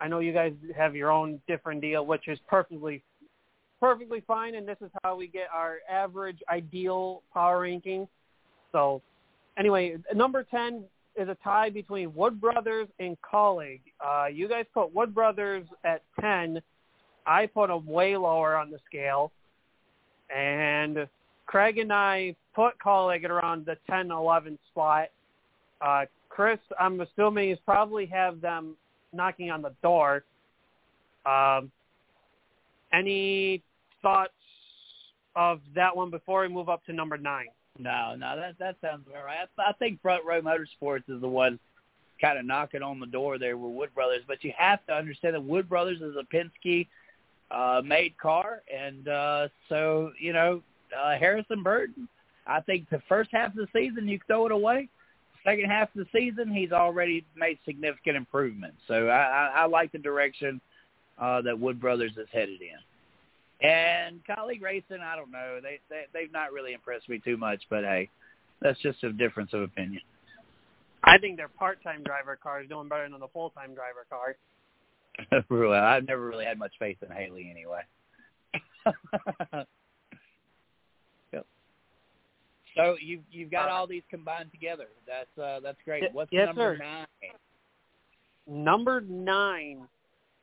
I know you guys have your own different deal, which is perfectly perfectly fine, and this is how we get our average ideal power ranking. So, anyway, number ten is a tie between Wood Brothers and Kaulig. Uh, you guys put Wood Brothers at ten. I put them way lower on the scale, and Craig and I put Kaulig at around the 10, 11 spot. Uh, Chris, I'm assuming, is probably have them knocking on the door. Um, any thoughts of that one before we move up to number nine? No, no, that that sounds about right. I, I think Front Row Motorsports is the one kind of knocking on the door there with Wood Brothers. But you have to understand that Wood Brothers is a Penske uh, made car, and uh, so you know uh, Harrison Burton. I think the first half of the season you throw it away. Second half of the season, he's already made significant improvements. So I, I, I like the direction uh, that Wood Brothers is headed in. And Kaulig racing, I don't know. They, they they've not really impressed me too much, but hey, that's just a difference of opinion. I think their part-time driver car is doing better than the full-time driver car. *laughs* *laughs* really, I've never really had much faith in Haley anyway. *laughs* yep. So you've you've got all these combined together. That's uh, that's great. What's yes, number sir. nine? Number nine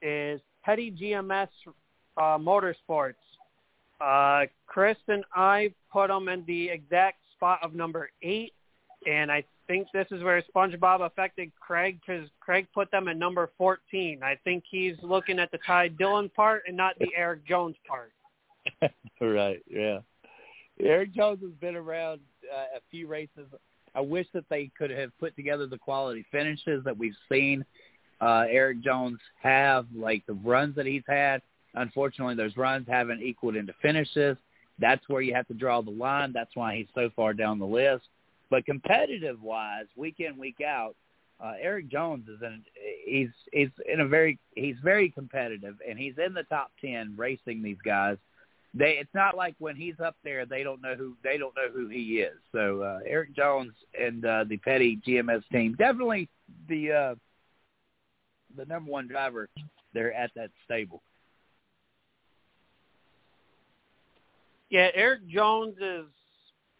is Petty GMS uh, Motorsports. Uh, Chris and I put them in the exact spot of number eight, and I think this is where SpongeBob affected Craig because Craig put them at number 14. I think he's looking at the Ty Dillon part and not the *laughs* Erik Jones part. right. Yeah. Erik Jones has been around uh, a few races. I wish that they could have put together the quality finishes that we've seen uh, Erik Jones have, like the runs that he's had. Unfortunately, those runs haven't equaled into finishes. That's where you have to draw the line. That's why he's so far down the list. But competitive wise, week in week out, uh, Erik Jones is in. He's he's in a very he's very competitive, and he's in the top ten racing these guys. They it's not like when he's up there, they don't know who they don't know who he is. So uh, Erik Jones and uh, the Petty GMS team definitely the uh, the number one driver there at that stable. Yeah, Erik Jones is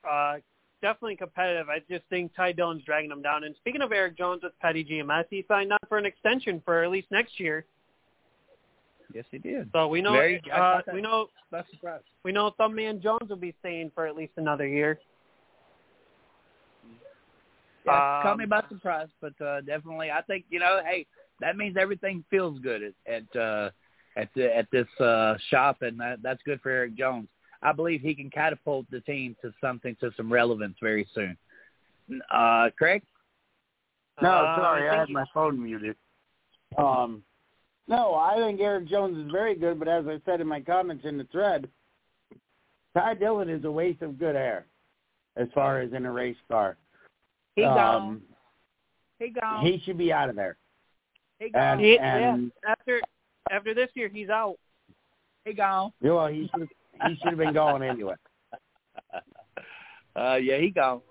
uh, definitely competitive. I just think Ty Dillon's dragging him down. And speaking of Erik Jones with Petty GMS, he signed on for an extension for at least next year. Yes, he did. So we know uh, we know surprised. we know Thumbman Jones will be staying for at least another year. Yeah, caught me Um, by surprise, but uh, definitely, I think you know, hey, that means everything feels good at at uh, at the, at this uh, shop, and that, that's good for Erik Jones. I believe he can catapult the team to something to some relevance very soon. Uh, Craig, No, Uh, sorry, I, I had think my phone muted. Um, no, I think Erik Jones is very good, but as I said in my comments in the thread, Ty Dillon is a waste of good air as far as in a race car. he um, gone. He gone. He should be out of there. he gone. and- he, and- yeah, after after this year, he's out. he gone. Well, he should he should have been going anyway. uh, yeah, he gone.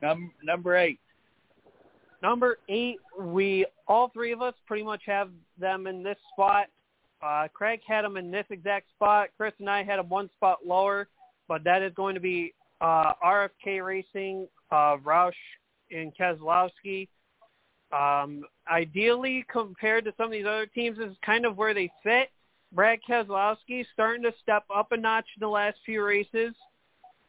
Number number eight. Number eight, we all three of us pretty much have them in this spot. Uh, Craig had them in this exact spot. Chris and I had them one spot lower, but that is going to be uh, RFK Racing, uh, Roush, and Keselowski. Um, ideally, compared to some of these other teams, this is kind of where they fit. Brad Keselowski starting to step up a notch in the last few races.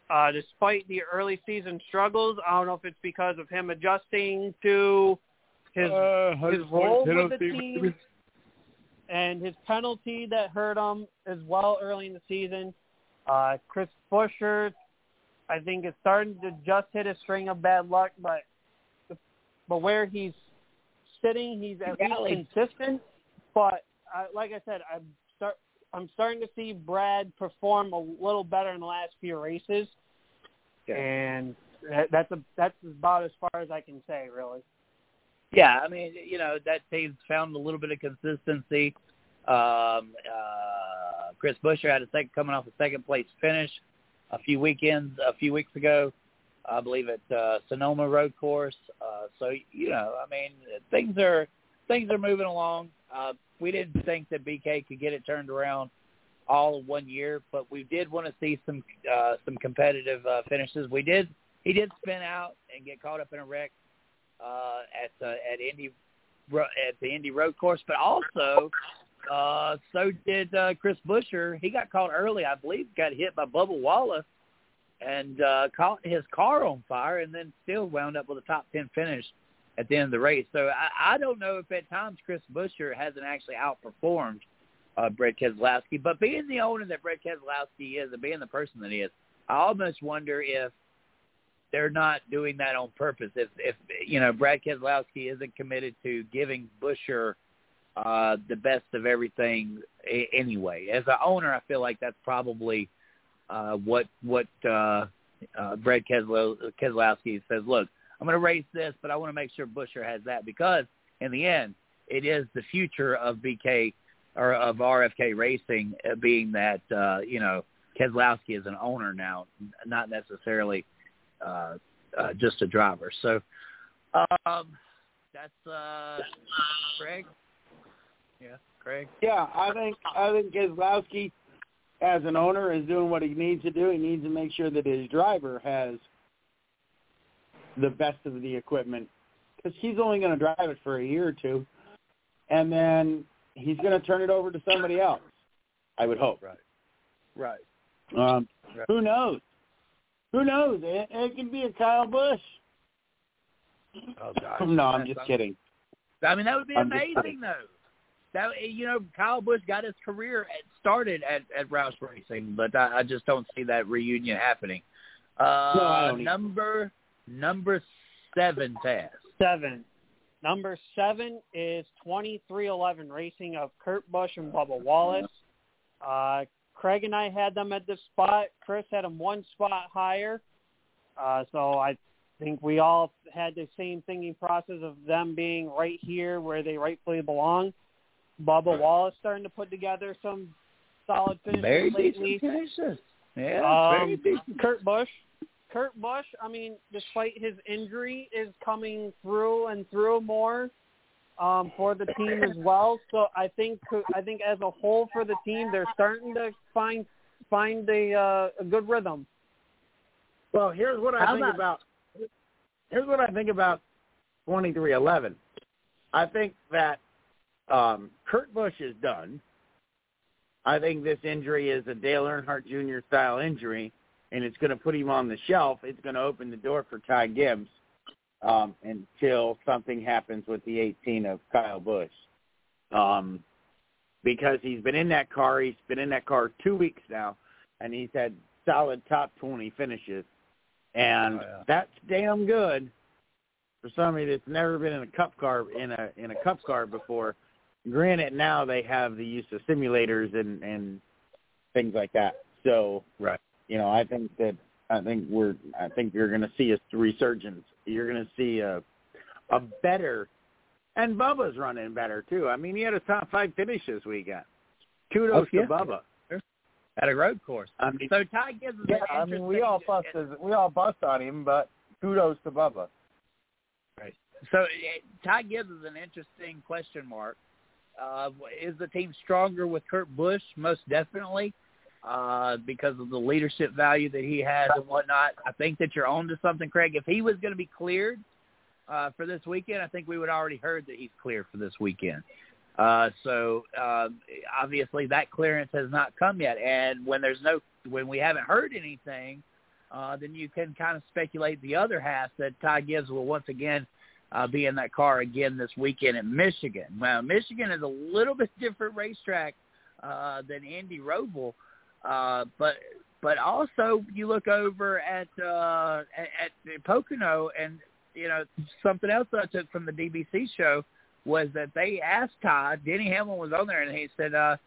Uh, despite the early season struggles, I don't know if it's because of him adjusting to his uh, his role with the team and his penalty that hurt him as well early in the season. Uh, Chris Buescher, I think, is starting to just hit a string of bad luck, but but where he's sitting, he's at least consistent. But uh, like I said, I'm start I'm starting to see Brad perform a little better in the last few races, yeah. and that's a that's about as far as I can say, really. Yeah, I mean, you know, that team's found a little bit of consistency. Um, uh, Chris Buescher had a second coming off a second place finish a few weekends, a few weeks ago, I believe at uh, Sonoma Road Course. Uh, so you know, I mean, things are things are moving along. Uh, we didn't think that BK could get it turned around all in one year, but we did want to see some uh, some competitive uh, finishes. We did. He did spin out and get caught up in a wreck uh, at uh, at Indy at the Indy Road Course, but also uh, so did uh, Chris Buescher. He got caught early, I believe, got hit by Bubba Wallace and uh, caught his car on fire, and then still wound up with a top ten finish at the end of the race. So I, I don't know if at times Chris Buescher hasn't actually outperformed uh, Brad Keselowski, but being the owner that Brad Keselowski is, and being the person that he is, I almost wonder if they're not doing that on purpose. If if you know Brad Keselowski isn't committed to giving Buescher uh, the best of everything anyway. As an owner, I feel like that's probably uh, what what uh, uh, Brad Keselowski says. Look, I'm going to race this, but I want to make sure Buescher has that because in the end, it is the future of BK or of RFK racing, uh, being that uh, you know Keselowski is an owner now, not necessarily uh, uh, just a driver. So um, that's uh, Craig. Yeah, Craig. Yeah, I think I think Keselowski, as an owner, is doing what he needs to do. He needs to make sure that his driver has the best of the equipment because he's only going to drive it for a year or two, and then he's going to turn it over to somebody else. I would hope. Right. Right. Um, right. Who knows? Who knows? It, it could be a Kyle Busch. Oh *laughs* gosh. no, I'm just kidding. I mean, that would be I'm amazing, though. That you know, Kyle Busch got his career at, started at at Roush Racing, but I, I just don't see that reunion happening. Uh, no, number number seven, Taz. Seven. Number seven is twenty three eleven Racing of Kurt Busch and Bubba Wallace. Uh, Craig and I had them at the spot. Chris had them one spot higher. Uh, so I think we all had the same thinking process of them being right here where they rightfully belong. Bubba Wallace starting to put together some solid finishes very lately. Decent finishes. Yeah, um, very decent. Kurt Busch. Kurt Busch, I mean, despite his injury, is coming through and through more um, for the team as well. So I think I think as a whole for the team, they're starting to find find a, uh, a good rhythm. Well, here's what I How think about, about here's what I think about 2311. I think that um, Kurt Busch is done. I think this injury is a Dale Earnhardt Jr. style injury, and it's going to put him on the shelf. It's going to open the door for Ty Gibbs um, until something happens with the 18 of Kyle Busch. Um, because he's been in that car. He's been in that car two weeks now, and he's had solid top 20 finishes. And oh, yeah. that's damn good for somebody that's never been in a cup car in a in a cup car before. Granted, now they have the use of simulators and and things like that. So, right. You know, I think that I think we're I think you're going to see a resurgence. You're going to see a a better and Bubba's running better too. I mean, he had a top five finish this weekend. Kudos oh, yeah. to Bubba at a road course. I mean, so Ty Gibbs is yeah, an I mean, we all bust we all bust on him, but kudos to Bubba. Right. So uh, Ty Gibbs is an interesting question mark. Uh, is the team stronger with Kurt Busch? Most definitely, uh, because of the leadership value that he has and whatnot. I think that you're on to something, Craig. If he was going to be cleared uh, for this weekend, I think we would already heard that he's clear for this weekend. Uh, so uh, obviously that clearance has not come yet, and when there's no, when we haven't heard anything, uh, then you can kind of speculate the other half that Ty Gibbs will once again uh, be in that car again this weekend in Michigan. Well, Michigan is a little *laughs* bit different racetrack uh, than Indy Roval, uh, but but also you look over at uh, at, at Pocono, and you know something else that I took from the DBC show was that they asked Todd. Denny Hamlin was on there, and he said, uh,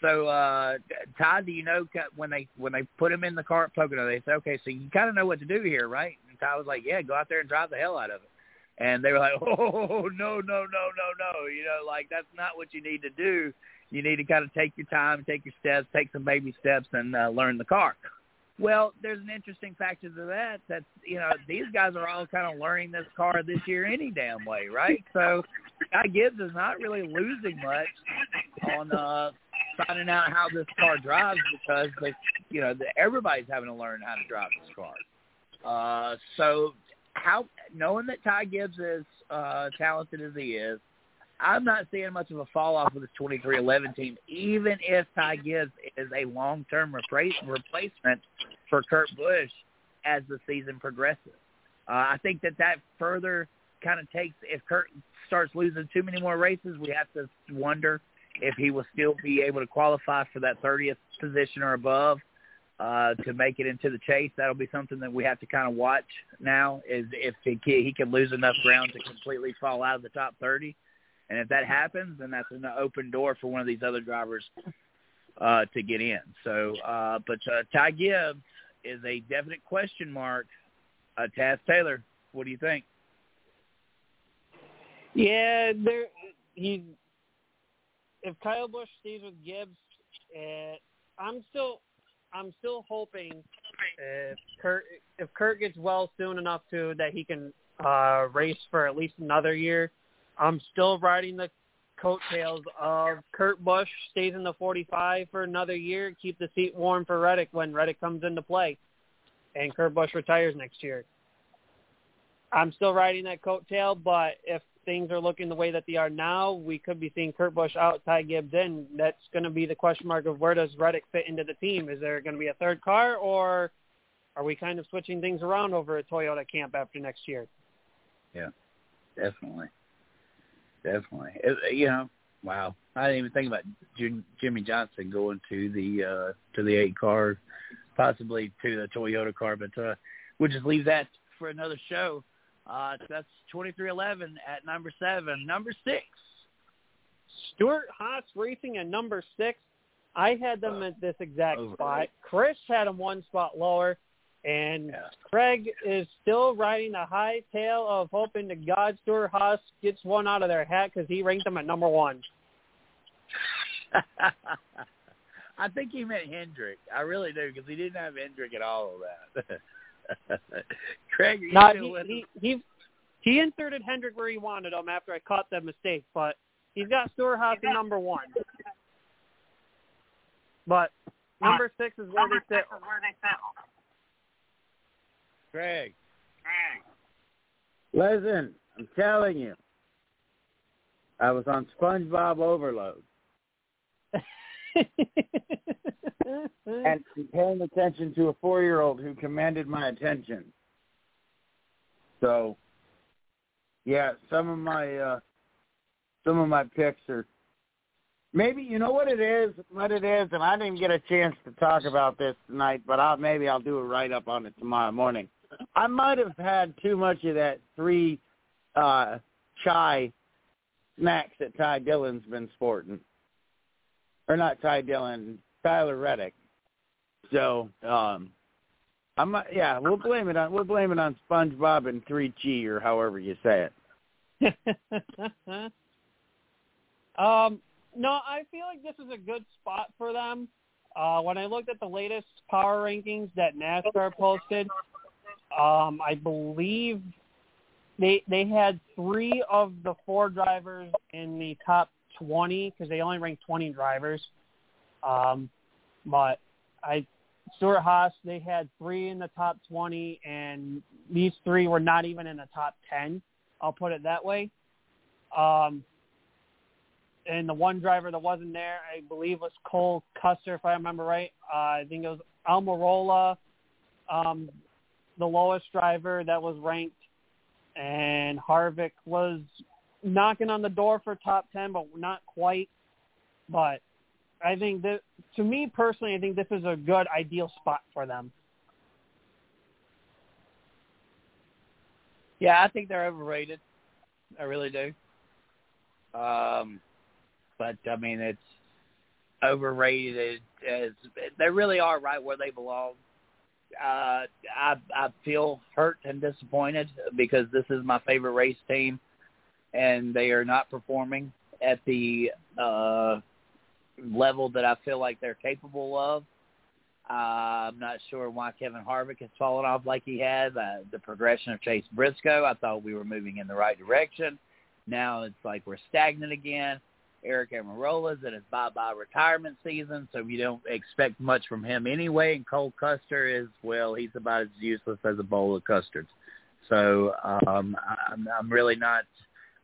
"So, uh, Todd, do you know when they when they put him in the car at Pocono? They said, okay, so you kind of know what to do here, right?" And Todd was like, "Yeah, go out there and drive the hell out of it." And they were like, *laughs* "Oh no, no, no, no, no! You know, like that's not what you need to do. You need to kind of take your time, take your steps, take some baby steps, and uh, learn the car." Well, there's an interesting factor to that. That you know these guys are all kind of learning this car this year any damn way, right? So Ty Gibbs is not really losing much on uh, finding out how this car drives because they, you know the, everybody's having to learn how to drive this car. Uh, so how knowing that Ty Gibbs is uh, talented as he is, I'm not seeing much of a fall off with this 2311 team, even if Ty Gibbs is a long-term replace, replacement for Kurt Busch as the season progresses. Uh, I think that that further kind of takes if Kurt starts losing too many more races, we have to wonder if he will still be able to qualify for that 30th position or above uh, to make it into the chase. That'll be something that we have to kind of watch now. Is if he he can lose enough ground to completely fall out of the top 30 and if that happens, then that's an open door for one of these other drivers uh, to get in. So, uh, but uh, Ty Gibbs is a definite question mark. Uh, Taz Taylor, what do you think? Yeah, there he. If Kyle Busch stays with Gibbs, uh, I'm still, I'm still hoping if Kurt if Kurt gets well soon enough to that he can uh, race for at least another year I'm still riding the coattails of Kurt Busch stays in the 45 for another year, keep the seat warm for Reddick when Reddick comes into play, and Kurt Busch retires next year. I'm still riding that coattail, but if things are looking the way that they are now, we could be seeing Kurt Busch out, Ty Gibbs in. That's going to be the question mark of where does Reddick fit into the team? Is there going to be a third car, or are we kind of switching things around over at Toyota camp after next year? Yeah, definitely definitely. It, you know, wow. I didn't even think about Jim, Jimmie Johnson going to the uh to the eight car, possibly to the Toyota car, but uh we'll just leave that for another show. Uh that's twenty three eleven at number seven. Number six. Stewart-Haas Racing at number six. I had them uh, at this exact spot. Chris had them one spot lower. And yeah. Craig is still riding the high tail of hoping to God Stewart-Haas gets one out of their hat because he ranked them at number one. *laughs* I think he meant Hendrick. I really do because he didn't have Hendrick at all of that. *laughs* Craig, Not, he, he, he he inserted Hendrick where he wanted him after I caught that mistake, but he's got Stewart-Haas at number one. But number six is where they sit. Craig. Craig. Listen, I'm telling you. I was on SpongeBob Overload. *laughs* and paying attention to a four-year-old who commanded my attention. So, yeah, some of my uh, some of my picks are maybe you know what it is, what it is, and I didn't get a chance to talk about this tonight, but I'll maybe I'll do a write up on it tomorrow morning. I might have had too much of that three uh chai snacks that Ty Dillon's been sporting. Or not Ty Dillon, Tyler Reddick. So, um I'm yeah, we'll blame it on we'll blame it on SpongeBob and three G or however you say it. *laughs* um no, I feel like this is a good spot for them. Uh, when I looked at the latest power rankings that NASCAR posted, um, I believe they they had three of the four drivers in the top 20 because they only ranked 20 drivers. Um, but I Stewart-Haas they had three in the top 20, and these three were not even in the top 10. I'll put it that way. Um, and the one driver that wasn't there, I believe, was Cole Custer, if I remember right. Uh, I think it was Almirola, um, the lowest driver that was ranked, and Harvick was knocking on the door for top ten, but not quite. But I think that, to me personally, I think this is a good, ideal spot for them. Yeah, I think they're overrated. I really do. Um, but I mean, it's overrated as they really are right where they belong. Uh, I I feel hurt and disappointed because this is my favorite race team, and they are not performing at the uh, level that I feel like they're capable of. Uh, I'm not sure why Kevin Harvick has fallen off like he has. Uh, the progression of Chase Briscoe, I thought we were moving in the right direction. Now it's like we're stagnant again. Aric Almirola's in his bye-bye retirement season, so you don't expect much from him anyway. And Cole Custer is, well, he's about as useless as a bowl of custards. So um, I'm, I'm really not,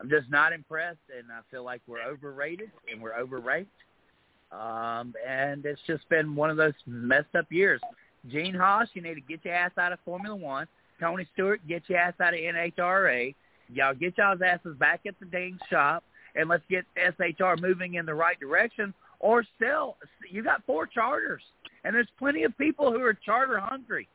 I'm just not impressed, and I feel like we're overrated and we're overranked. Um, and it's just been one of those messed up years. Gene Haas, you need to get your ass out of Formula One. Tony Stewart, get your ass out of NHRA. Y'all get y'all's asses back at the dang shop and let's get SHR moving in the right direction. Or sell. you got four charters, and there's plenty of people who are charter hungry.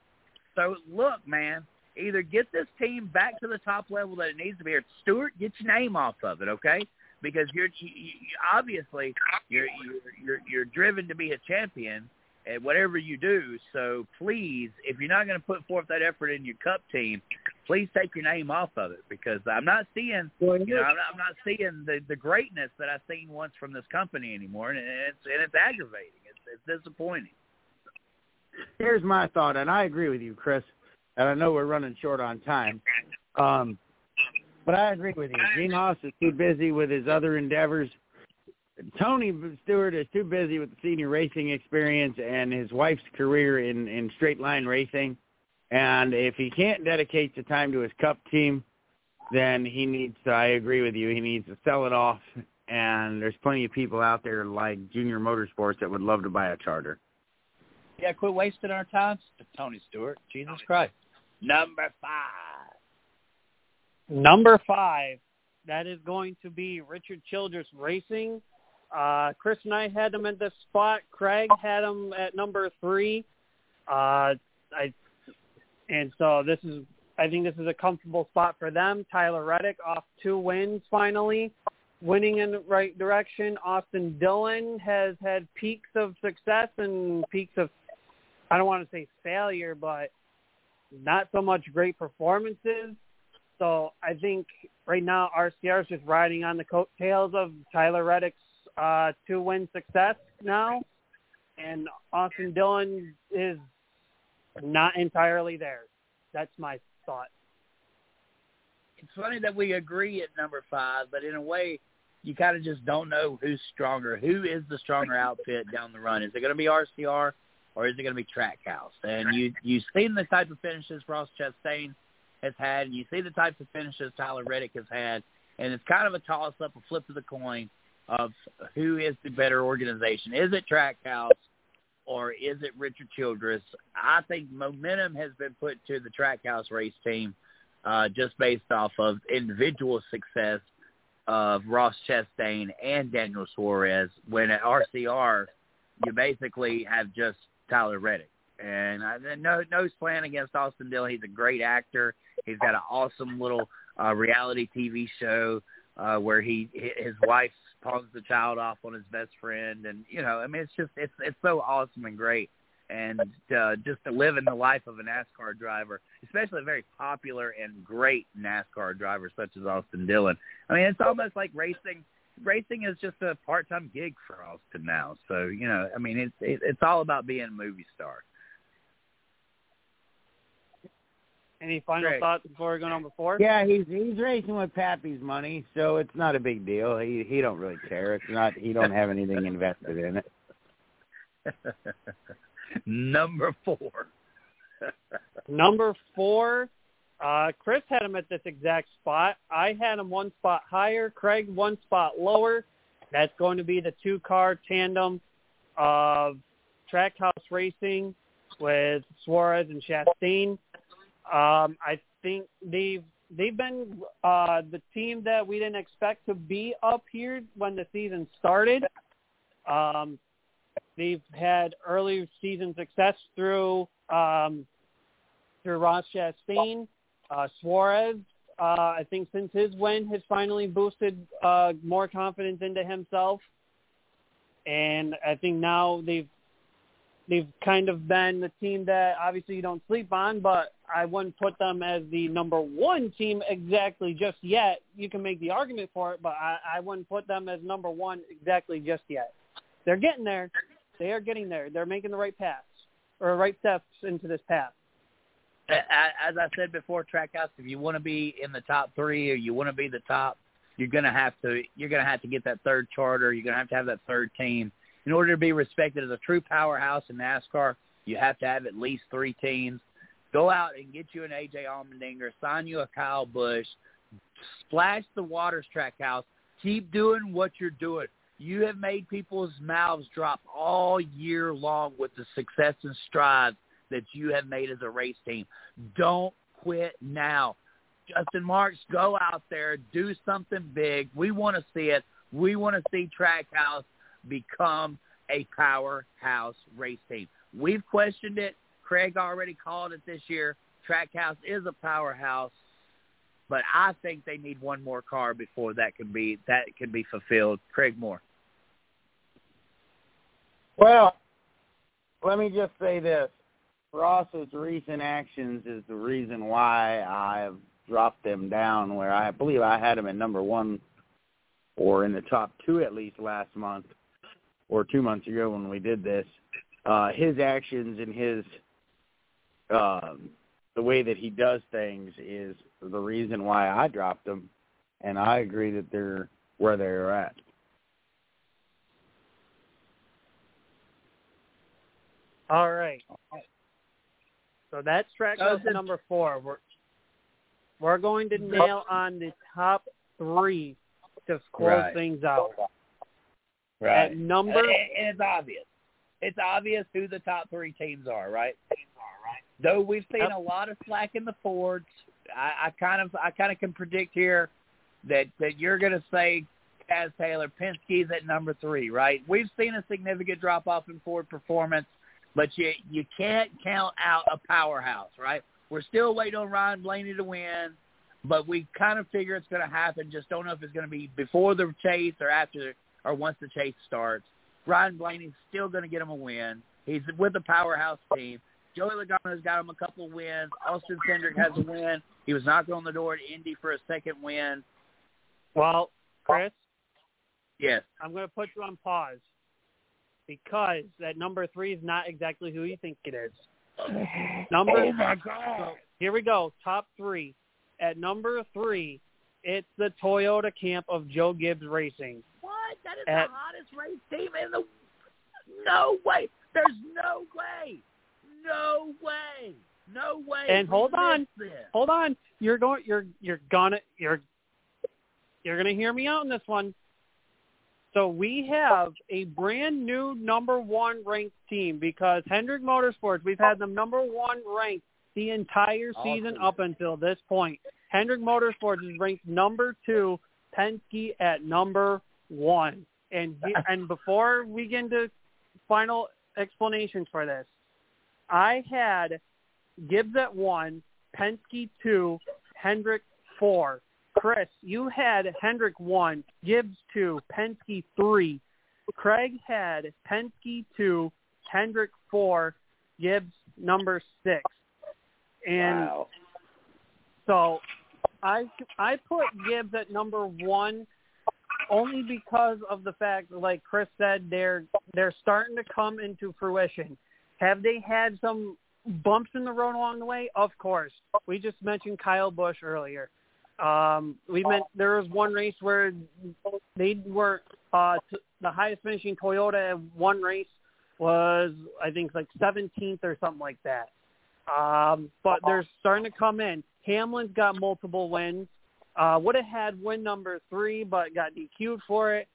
So look, man, either get this team back to the top level that it needs to be, or Stewart, get your name off of it, okay? Because you're you, you, obviously you're, you're you're you're driven to be a champion, at whatever you do. So please, if you're not going to put forth that effort in your cup team, please take your name off of it because I'm not seeing, you know, I'm not, I'm not seeing the the greatness that I've seen once from this company anymore, and it's and it's aggravating. It's it's disappointing. Here's my thought, and I agree with you, Chris. And I know we're running short on time. Um, but I agree with you. Gene Haas is too busy with his other endeavors Tony Stewart is too busy with the senior racing experience and his wife's career in in straight line racing. And if he can't dedicate the time to his cup team, then he needs to. I agree with you. He needs to sell it off. And there's plenty of people out there like Junior Motorsports that would love to buy a charter. Yeah, quit wasting our time, Tony Stewart. Jesus Christ. Number five. Number five. That is going to be Richard Childress Racing. Uh, Chris and I had him at this spot. Craig had him at number three. Uh, I and so this is I think this is a comfortable spot for them. Tyler Reddick off two wins finally, winning in the right direction. Austin Dillon has had peaks of success and peaks of I don't want to say failure, but not so much great performances. So I think right now RCR is just riding on the coattails of Tyler Reddick's uh, to win success now, and Austin Dillon is not entirely there. That's my thought. It's funny that we agree at number five, but in a way, you kind of just don't know who's stronger. Who is the stronger outfit down the run? Is it going to be RCR or is it going to be Trackhouse? And you you've seen the type of finishes Ross Chastain has had, and you see the types of finishes Tyler Reddick has had, and it's kind of a toss up, a flip of the coin of who is the better organization. Is it Trackhouse or is it Richard Childress? I think momentum has been put to the Trackhouse race team uh, just based off of individual success of Ross Chastain and Daniel Suarez. When at RCR, you basically have just Tyler Reddick. And I, no, no plan against Austin Dillon. He's a great actor. He's got an awesome little uh, reality TV show uh, where he his wife pawns the child off on his best friend, and you know, I mean, it's just it's it's so awesome and great, and uh, just to live in the life of a NASCAR driver, especially a very popular and great NASCAR driver such as Austin Dillon. I mean, it's almost like racing. Racing is just a part-time gig for Austin now, so you know, I mean, it's it, it's all about being a movie star. Any final Great. thoughts before we go number four? Yeah, he's he's racing with Pappy's money, so it's not a big deal. He he don't really care. It's not he don't have anything invested in it. *laughs* Number four. Number four, uh, Chris had him at this exact spot. I had him one spot higher. Craig one spot lower. That's going to be the two-car tandem of Trackhouse Racing with Suarez and Chastain. Um, I think they've they've been uh, the team that we didn't expect to be up here when the season started. Um, they've had early season success through um, through Ross Chastain, uh, Suarez. Uh, I think since his win has finally boosted uh, more confidence into himself, and I think now they've they've kind of been the team that obviously you don't sleep on, but I wouldn't put them as the number one team exactly just yet. You can make the argument for it, but I, I wouldn't put them as number one exactly just yet. They're getting there. They are getting there. They're making the right paths or right steps into this path. As I said before, Trackhouse, if you want to be in the top three or you want to be the top, you're gonna have to you're gonna have to get that third charter. You're gonna have to have that third team in order to be respected as a true powerhouse in NASCAR. You have to have at least three teams. Go out and get you an AJ Allmendinger, sign you a Kyle Busch, splash the waters Trackhouse. Keep doing what you're doing. You have made people's mouths drop all year long with the success and strides that you have made as a race team. Don't quit now. Justin Marks, go out there, do something big. We want to see it. We want to see Trackhouse become a powerhouse race team. We've questioned it. Craig already called it this year. Trackhouse is a powerhouse, but I think they need one more car before that can be that can be fulfilled. Craig Moore. Well, let me just say this. Ross's recent actions is the reason why I have dropped them down where I believe I had him at number one or in the top two at least last month or two months ago when we did this. Uh, his actions and his um, the way that he does things is the reason why I dropped them, and I agree that they're where they're at. All right. So that's track oh, number four. We're we're going to nail on the top three to close right. things out. Right. At number, and it's obvious. It's obvious who the top three teams are, right? Though we've seen a lot of slack in the Fords, I, I kind of I kind of can predict here that that you're going to say Taz Taylor Penske's at number three, right? We've seen a significant drop off in Ford performance but you you can't count out a powerhouse, right? We're still waiting on Ryan Blaney to win, but we kind of figure it's going to happen. Just don't know if it's going to be before the chase or after or once the chase starts. Ryan Blaney's still going to get him a win. He's with the powerhouse team. Joey Logano's got him a couple of wins. Austin Cindric has a win. He was knocking on the door at Indy for a second win. Well, Chris. Yes. I'm going to put you on pause because that number three is not exactly who you think it is. Number, oh my God! Here we go. Top three. At number three, it's the Toyota camp of Joe Gibbs Racing. What? That is At, the hottest race team in the. No way! There's no way! No way! No way! And hold on, hold on. You're going. You're you're gonna you're you're gonna hear me out on this one. So we have a brand new number one ranked team because Hendrick Motorsports, we've had them number one ranked the entire season awesome. up until this point. Hendrick Motorsports is ranked number two, Penske at number one. And and before we get into final explanations for this, I had Gibbs at one, Penske two, Hendrick four. Chris, you had Hendrick one, Gibbs two, Penske three. Craig had Penske two, Hendrick four, Gibbs number six. And wow. so I I put Gibbs at number one only because of the fact like Chris said they're they're starting to come into fruition. Have they had some bumps in the road along the way? Of course. We just mentioned Kyle Busch earlier. Um, we meant there was one race where they were uh, t- the highest finishing Toyota in one race was I think like 17th or something like that. Um, but they're starting to come in. Hamlin's got multiple wins. Uh, would have had win number three, but got DQ'd for it.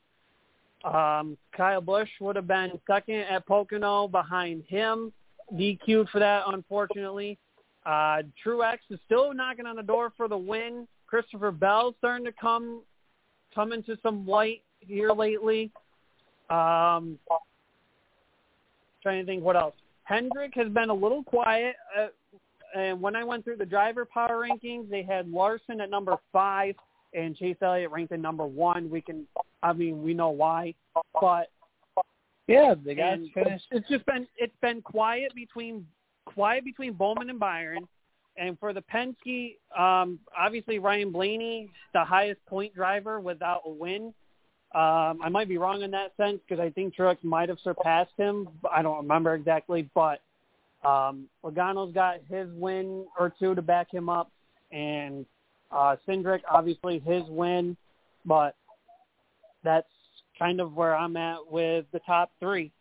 Um, Kyle Busch would have been second at Pocono behind him, DQ'd for that, unfortunately. Uh, Truex is still knocking on the door for the win. Christopher Bell's starting to come come into some light here lately. Um, trying to think what else. Hendrick has been a little quiet. Uh, and when I went through the driver power rankings, they had Larson at number five and Chase Elliott ranked at number one. We can, I mean, we know why, but yeah, the guys finished. It's just been it's been quiet between quiet between Bowman and Byron. And for the Penske, um, obviously Ryan Blaney, the highest point driver without a win. Um, I might be wrong in that sense because I think Truex might have surpassed him. I don't remember exactly, but um, Logano's got his win or two to back him up, and uh, Cindric obviously his win, but that's kind of where I'm at with the top three.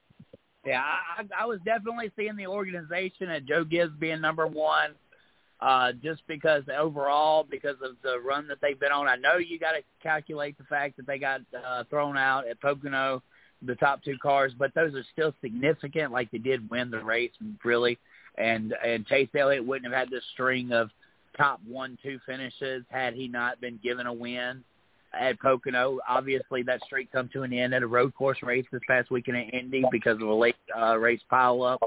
Yeah, I, I was definitely seeing the organization and Joe Gibbs being number one, uh, just because overall, because of the run that they've been on. I know you got to calculate the fact that they got uh, thrown out at Pocono, the top two cars, but those are still significant. Like they did win the race, really, and and Chase Elliott wouldn't have had this string of top one two finishes had he not been given a win at Pocono. Obviously, that streak come to an end at a road course race this past weekend at Indy because of a late uh, race pileup.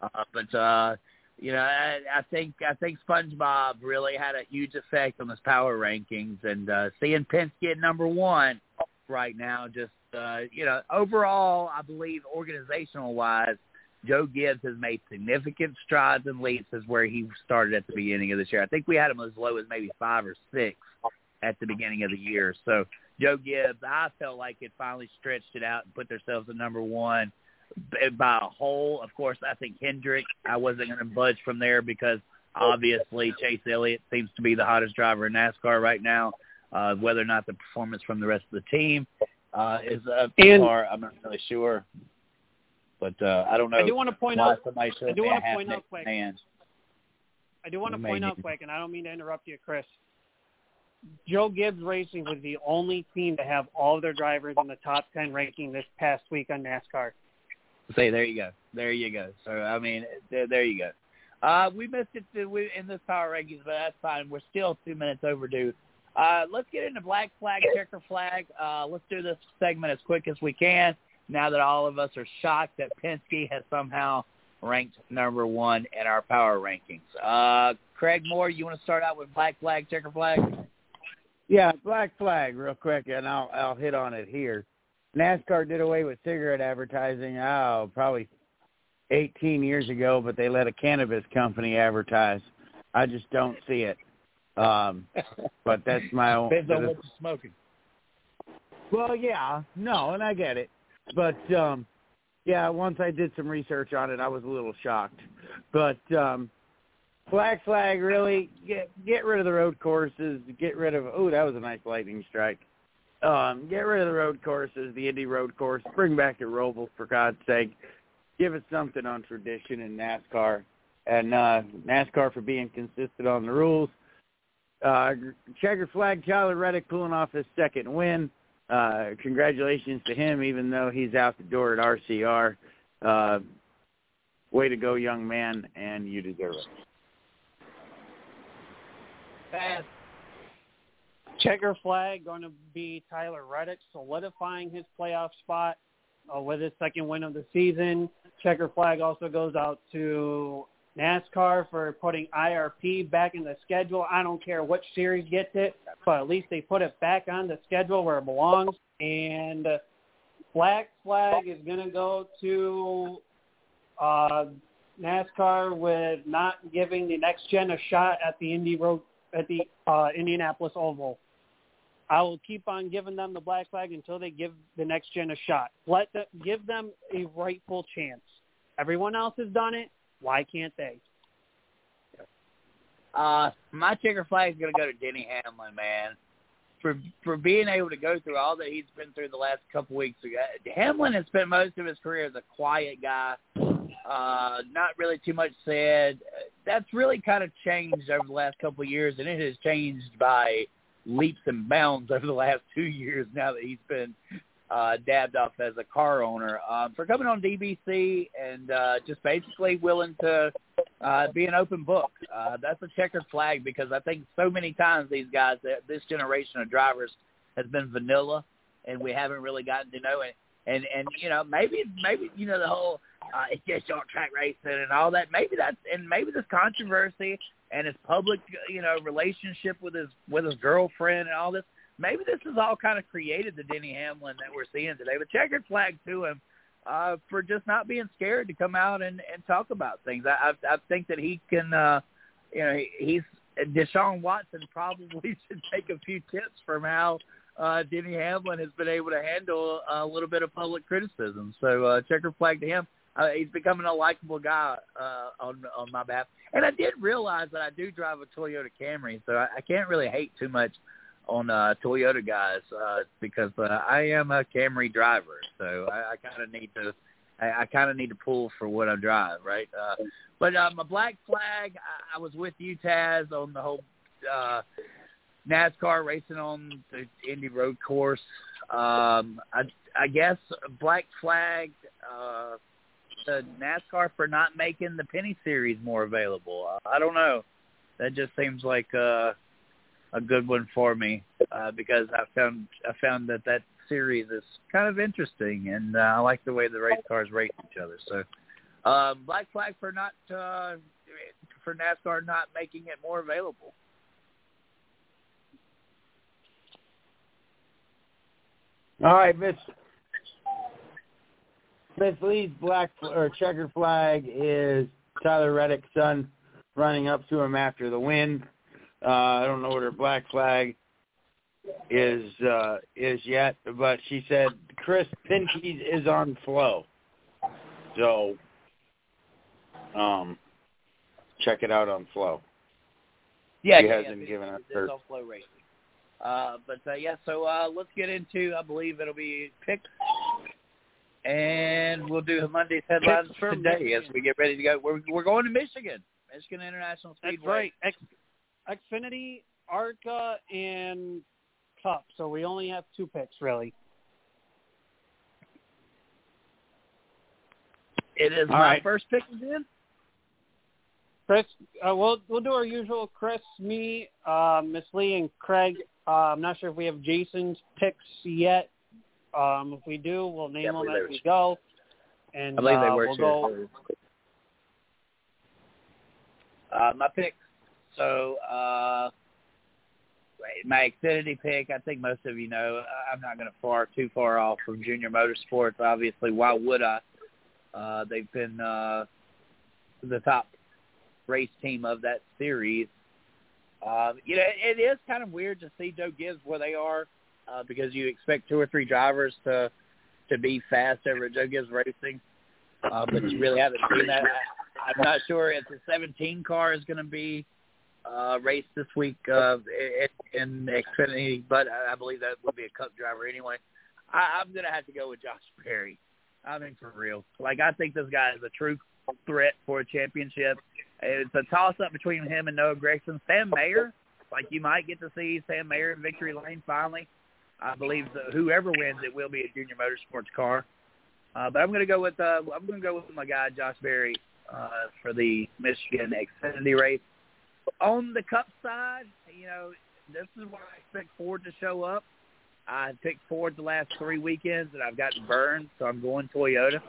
Uh, but uh, you know, I, I think I think SpongeBob really had a huge effect on his power rankings, and uh, seeing Penske at number one right now, just uh, you know, overall, I believe organizational wise. Joe Gibbs has made significant strides and leaps as where he started at the beginning of this year. I think we had him as low as maybe five or six at the beginning of the year. So Joe Gibbs, I felt like it finally stretched it out and put themselves at number one by a whole. Of course, I think Hendrick, I wasn't going to budge from there because obviously Chase Elliott seems to be the hottest driver in NASCAR right now. Uh, whether or not the performance from the rest of the team uh, is up to par, I'm not really sure. But uh, I don't know. I do want to point out. I do want to point out quick. I do want to point out quick, and I don't mean to interrupt you, Chris. Joe Gibbs Racing was the only team to have all their drivers in the top 10 ranking this past week on NASCAR. Say, there you go. There you go. So, I mean, there, there you go. Uh, we missed it in this power rankings, but that's fine. We're still two minutes overdue. Uh, let's get into black flag, checker flag. Uh, let's do this segment as quick as we can now that all of us are shocked that Penske has somehow ranked number one in our power rankings. Uh, Craig Moore, you want to start out with black flag, checker flag? Yeah, black flag, real quick, and I'll I'll hit on it here. NASCAR did away with cigarette advertising. Oh, probably 18 years ago, but they let a cannabis company advertise. I just don't see it. Um, but that's my *laughs* own. Depends on what you're smoking. Well, yeah, no, and I get it, but um, yeah, once I did some research on it, I was a little shocked. But um, Black Flag really get get rid of the road courses. Get rid of oh that was a nice lightning strike. Um, get rid of the road courses, the Indy road course. Bring back the Roval for God's sake. Give us something on tradition in NASCAR and uh, NASCAR for being consistent on the rules. Uh, checker flag, Tyler Reddick pulling off his second win. Uh, congratulations to him, even though he's out the door at RCR. Uh, way to go, young man, and you deserve it. Pass. Checker flag going to be Tyler Reddick solidifying his playoff spot uh, with his second win of the season. Checker flag also goes out to NASCAR for putting IRP back in the schedule. I don't care which series gets it, but at least they put it back on the schedule where it belongs. And Black Flag is going to go to uh, NASCAR with not giving the next gen a shot at the Indy Road at the uh, Indianapolis Oval. I will keep on giving them the black flag until they give the next gen a shot. Let them give them a rightful chance. Everyone else has done it. Why can't they? Uh, my checker flag is going to go to Denny Hamlin, man. For for being able to go through all that he's been through the last couple weeks. Hamlin has spent most of his career as a quiet guy, uh, not really too much said. That's really kind of changed over the last couple of years, and it has changed by leaps and bounds *laughs* over the last two years. Now that he's been uh, dabbed up as a car owner um, for coming on DBC and uh, just basically willing to uh, be an open book. Uh, that's a checkered flag because I think so many times these guys, this generation of drivers, has been vanilla, and we haven't really gotten to know it. And and you know maybe maybe you know the whole uh, it's just short track racing and all that. Maybe that's and maybe this controversy and his public you know relationship with his with his girlfriend and all this maybe this is all kind of created the Denny Hamlin that we're seeing today. But checkered flag to him uh, for just not being scared to come out and, and talk about things. I, I, I think that he can, uh, you know, he, he's Deshaun Watson probably *laughs* should take a few tips from how uh, Denny Hamlin has been able to handle a little bit of public criticism. So uh, checkered flag to him. Uh, he's becoming a likable guy uh, on on my behalf. And I did realize that I do drive a Toyota Camry, so I, I can't really hate too much on uh, Toyota guys uh, because uh, I am a Camry driver, so I, I kind of need to. I, I kind of need to pull for what I drive, right? Uh, but um, a black flag. I, I was with you, Taz, on the whole uh, NASCAR racing on the Indy Road Course. Um, I, I guess black flag uh, the NASCAR for not making the Pinty's Series more available. Uh, I don't know. That just seems like. Uh, a good one for me uh, because I found I found that that series is kind of interesting, and uh, I like the way the race cars race each other. So, um, black flag for not uh, for NASCAR not making it more available. All right, Miss Miss Lee's black or checkered flag is Tyler Reddick's son running up to him after the win. Uh, I don't know what her black flag is uh, is yet, but she said Chris Pinty's is on flow. So, um, check it out on Flow. Yeah, she yeah, hasn't yeah, given us her. on FloRacing. Uh, but uh, yeah, so uh, let's get into. I believe it'll be picks, and we'll do Monday's headlines today Michigan. as we get ready to go. We're we're going to Michigan, Michigan International Speedway. That's right. Ex- Xfinity, ARCA, and Cup. So we only have two picks, really. It is All my right. first pick again. Chris, uh, we'll we'll do our usual. Chris, me, uh, Miss Lee, and Craig. Uh, I'm not sure if we have Jason's picks yet. Um, if we do, we'll name Yeah, them as we go. And I believe uh, they were we'll too. go. Uh, my picks so uh, my Xfinity pick, I think most of you know, I'm not going to far too far off from Junior Motorsports. Obviously, why would I? Uh, they've been uh, the top race team of that series. Um, you know, it, it is kind of weird to see Joe Gibbs where they are uh, because you expect two or three drivers to to be fast over at Joe Gibbs Racing, uh, but you really haven't seen that. I, I'm not sure if the 17 car is going to be uh, race this week uh, in Xfinity, but I believe that will be a Cup driver anyway. I, I'm going to have to go with Josh Berry. I mean, for real. Like, I think this guy is a true threat for a championship. It's a toss-up between him and Noah Gragson. Sam Mayer, like you might get to see Sam Mayer in victory lane finally. I believe that whoever wins, it will be a Junior Motorsports car. Uh, but I'm going to go with uh, I'm going to go with my guy Josh Berry uh, for the Michigan Xfinity race on the Cup side, you know, this is where I expect Ford to show up. I picked Ford the last three weekends, and I've gotten burned, so I'm going Toyota.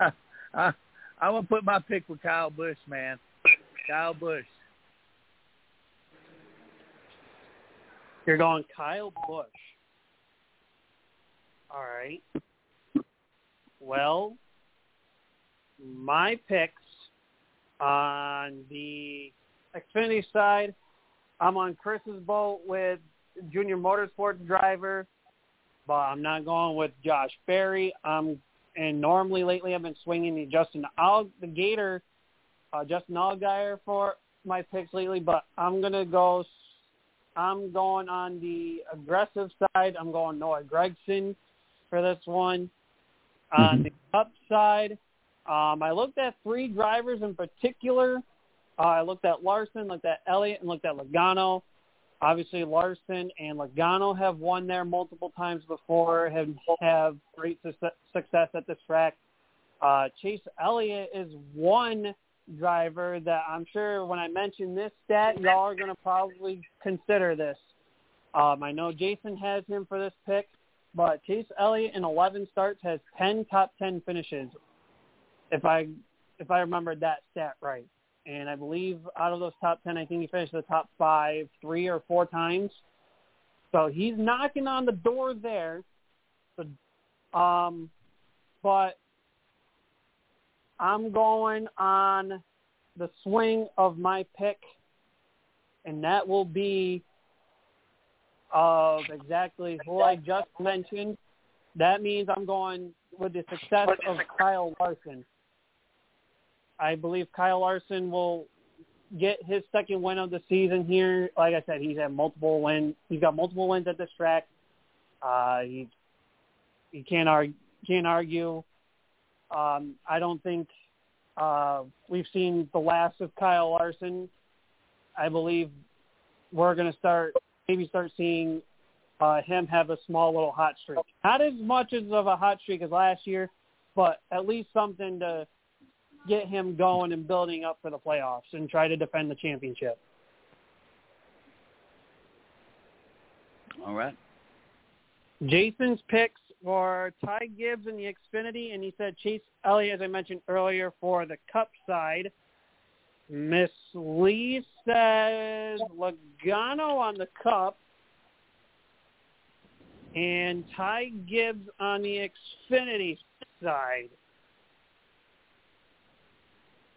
*laughs* I, I'm gonna put my pick with Kyle Busch, man. Kyle Busch. You're going Kyle Busch. All right. Well, my picks on the Xfinity side, I'm on Chris's boat with Junior Motorsports driver, but I'm not going with Josh Berry. Um, and normally lately I've been swinging the Justin Al the Gator, uh, Justin Allgaier for my picks lately, but I'm gonna go. I'm going on the aggressive side. I'm going Noah Gragson for this one. Mm-hmm. On the Cup side, um, I looked at three drivers in particular. Uh, I looked at Larson, looked at Elliott, and looked at Logano. Obviously, Larson and Logano have won there multiple times before, have have great success at this track. Uh, Chase Elliott is one driver that I'm sure when I mention this stat, y'all are going to probably consider this. Um, I know Jason has him for this pick, but Chase Elliott in 11 starts has 10 top 10 finishes. If I if I remembered that stat right, and I believe out of those top 10, I think he finished the top five three or four times. So he's knocking on the door there. So, um, but I'm going on the swing of my pick, and that will be of exactly who I just mentioned. That means I'm going with the success of Kyle Larson. I believe Kyle Larson will get his second win of the season here. Like I said, he's had multiple wins. He's got multiple wins at this track. Uh, he he can't argue. Can't argue. Um, I don't think uh, we've seen the last of Kyle Larson. I believe we're going to start maybe start seeing uh, him have a small little hot streak. Not as much as of a hot streak as last year, but at least something to get him going and building up for the playoffs and try to defend the championship. All right. Jason's picks for Ty Gibbs in the Xfinity, and he said Chase Elliott, as I mentioned earlier, for the Cup side. Miss Lee says Logano on the Cup, and Ty Gibbs on the Xfinity side,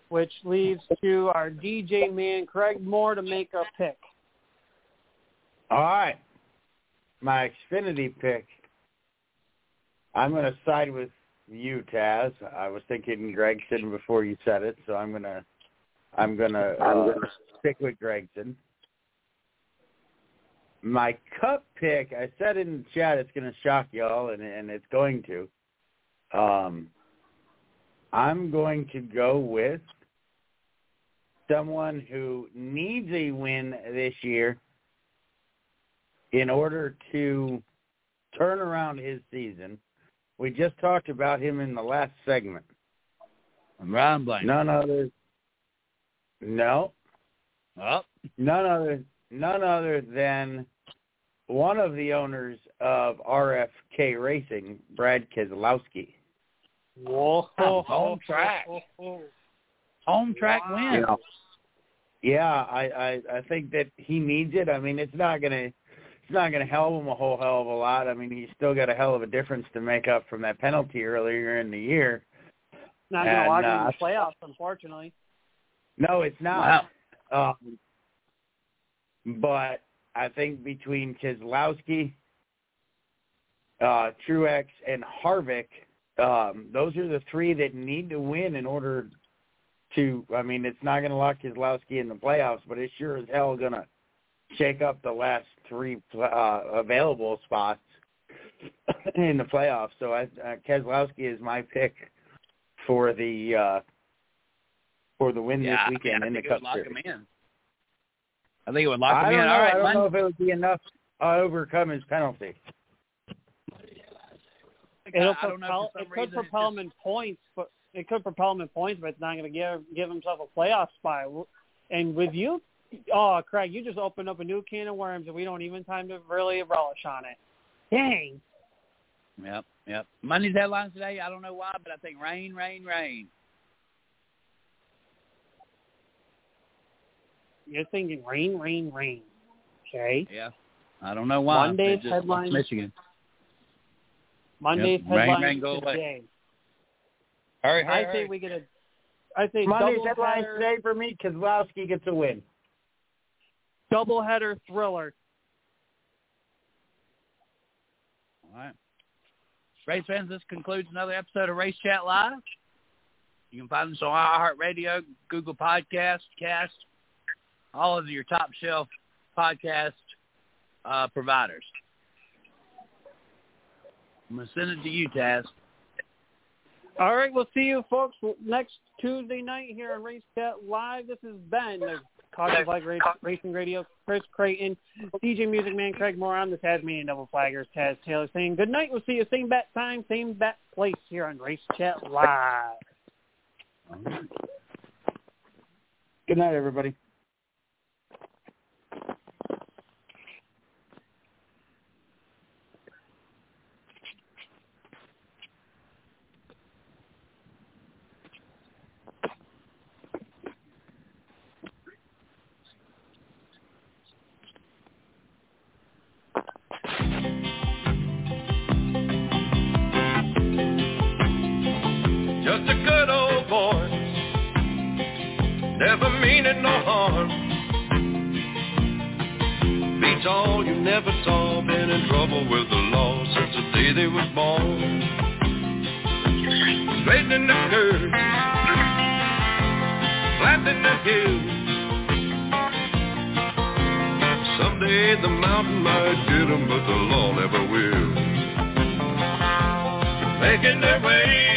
which leaves to our DJ man Craig Moore to make a pick. All right, my Xfinity pick I'm going to side with you, Taz. I was thinking Gragson before you said it, so I'm going to I'm going to uh, stick with Gragson. My cup pick, I said in the chat, it's going to shock y'all, and and it's going to. Um, I'm going to go with someone who needs a win this year in order to turn around his season we just talked about him in the last segment. Ryan Blaney. None other. No. Oh. None other. None other than one of the owners of RFK Racing, Brad Keselowski. Whoa! Home track. Home track wow. win. Yeah, I, I I think that he needs it. I mean, it's not gonna it's not going to help him a whole hell of a lot. I mean, he's still got a hell of a difference to make up from that penalty earlier in the year. Not going to lock him in the playoffs, unfortunately. No, it's not. Wow. Um, but I think between Keselowski, uh, Truex, and Harvick, um, those are the three that need to win in order to. I mean, it's not going to lock Keselowski in the playoffs, but it's sure as hell going to shake up the last three uh, available spots in the playoffs. So I, uh, Keselowski is my pick for the uh, for the win yeah, this weekend I in the Cup lock Series. him in. I think it would lock I him don't in. Know, All right, I don't Monday. know if it would be enough to overcome his penalty. It'll I don't know, propel, for some it could reason, propel just- him in points, but it could propel him in points, but it's not going to give give himself a playoff spot. And with you, oh Craig, you just opened up a new can of worms, and we don't even time to really relish on it. Dang. Yep, yep. Monday's headlines today. I don't know why, but I think rain, rain, rain. You're thinking rain, rain, rain. Okay. Yeah. I don't know why. Monday's headlines- Michigan. Monday's Yep. Headlines rain, go away. today. Hurry, hurry, I say hurry. we get a. I say Monday's double headlines header, today for me, Keselowski gets a win. double header thriller. All right. Race fans, this concludes another episode of Race Chat Live. You can find us on iHeartRadio, Google Podcast, Cast, all of your top shelf podcast uh, providers. I'm going to send it to you, Taz. All right, we'll see you folks next Tuesday night here on Race Chat Live. This is Ben the Caution Flag Racing Radio, Chris Creighton, DJ Music Man, Craig Moore on the Tasmanian Double Flaggers, Taz Taylor saying good night. We'll see you same bat time, same bat place here on Race Chat Live. Good night, everybody. Never meaning no harm. Beats all you never saw, been in trouble with the law since the day they was born. Straightening the curve, flattening the hill. Someday the mountain might get them, but the law never will. Making their way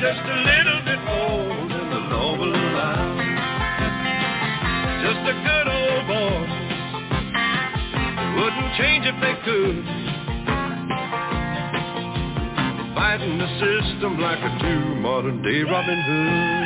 just a little bit more than the law will allow. Just a good old boy. Wouldn't change if they could. Fighting the system like a true modern day Robin Hood.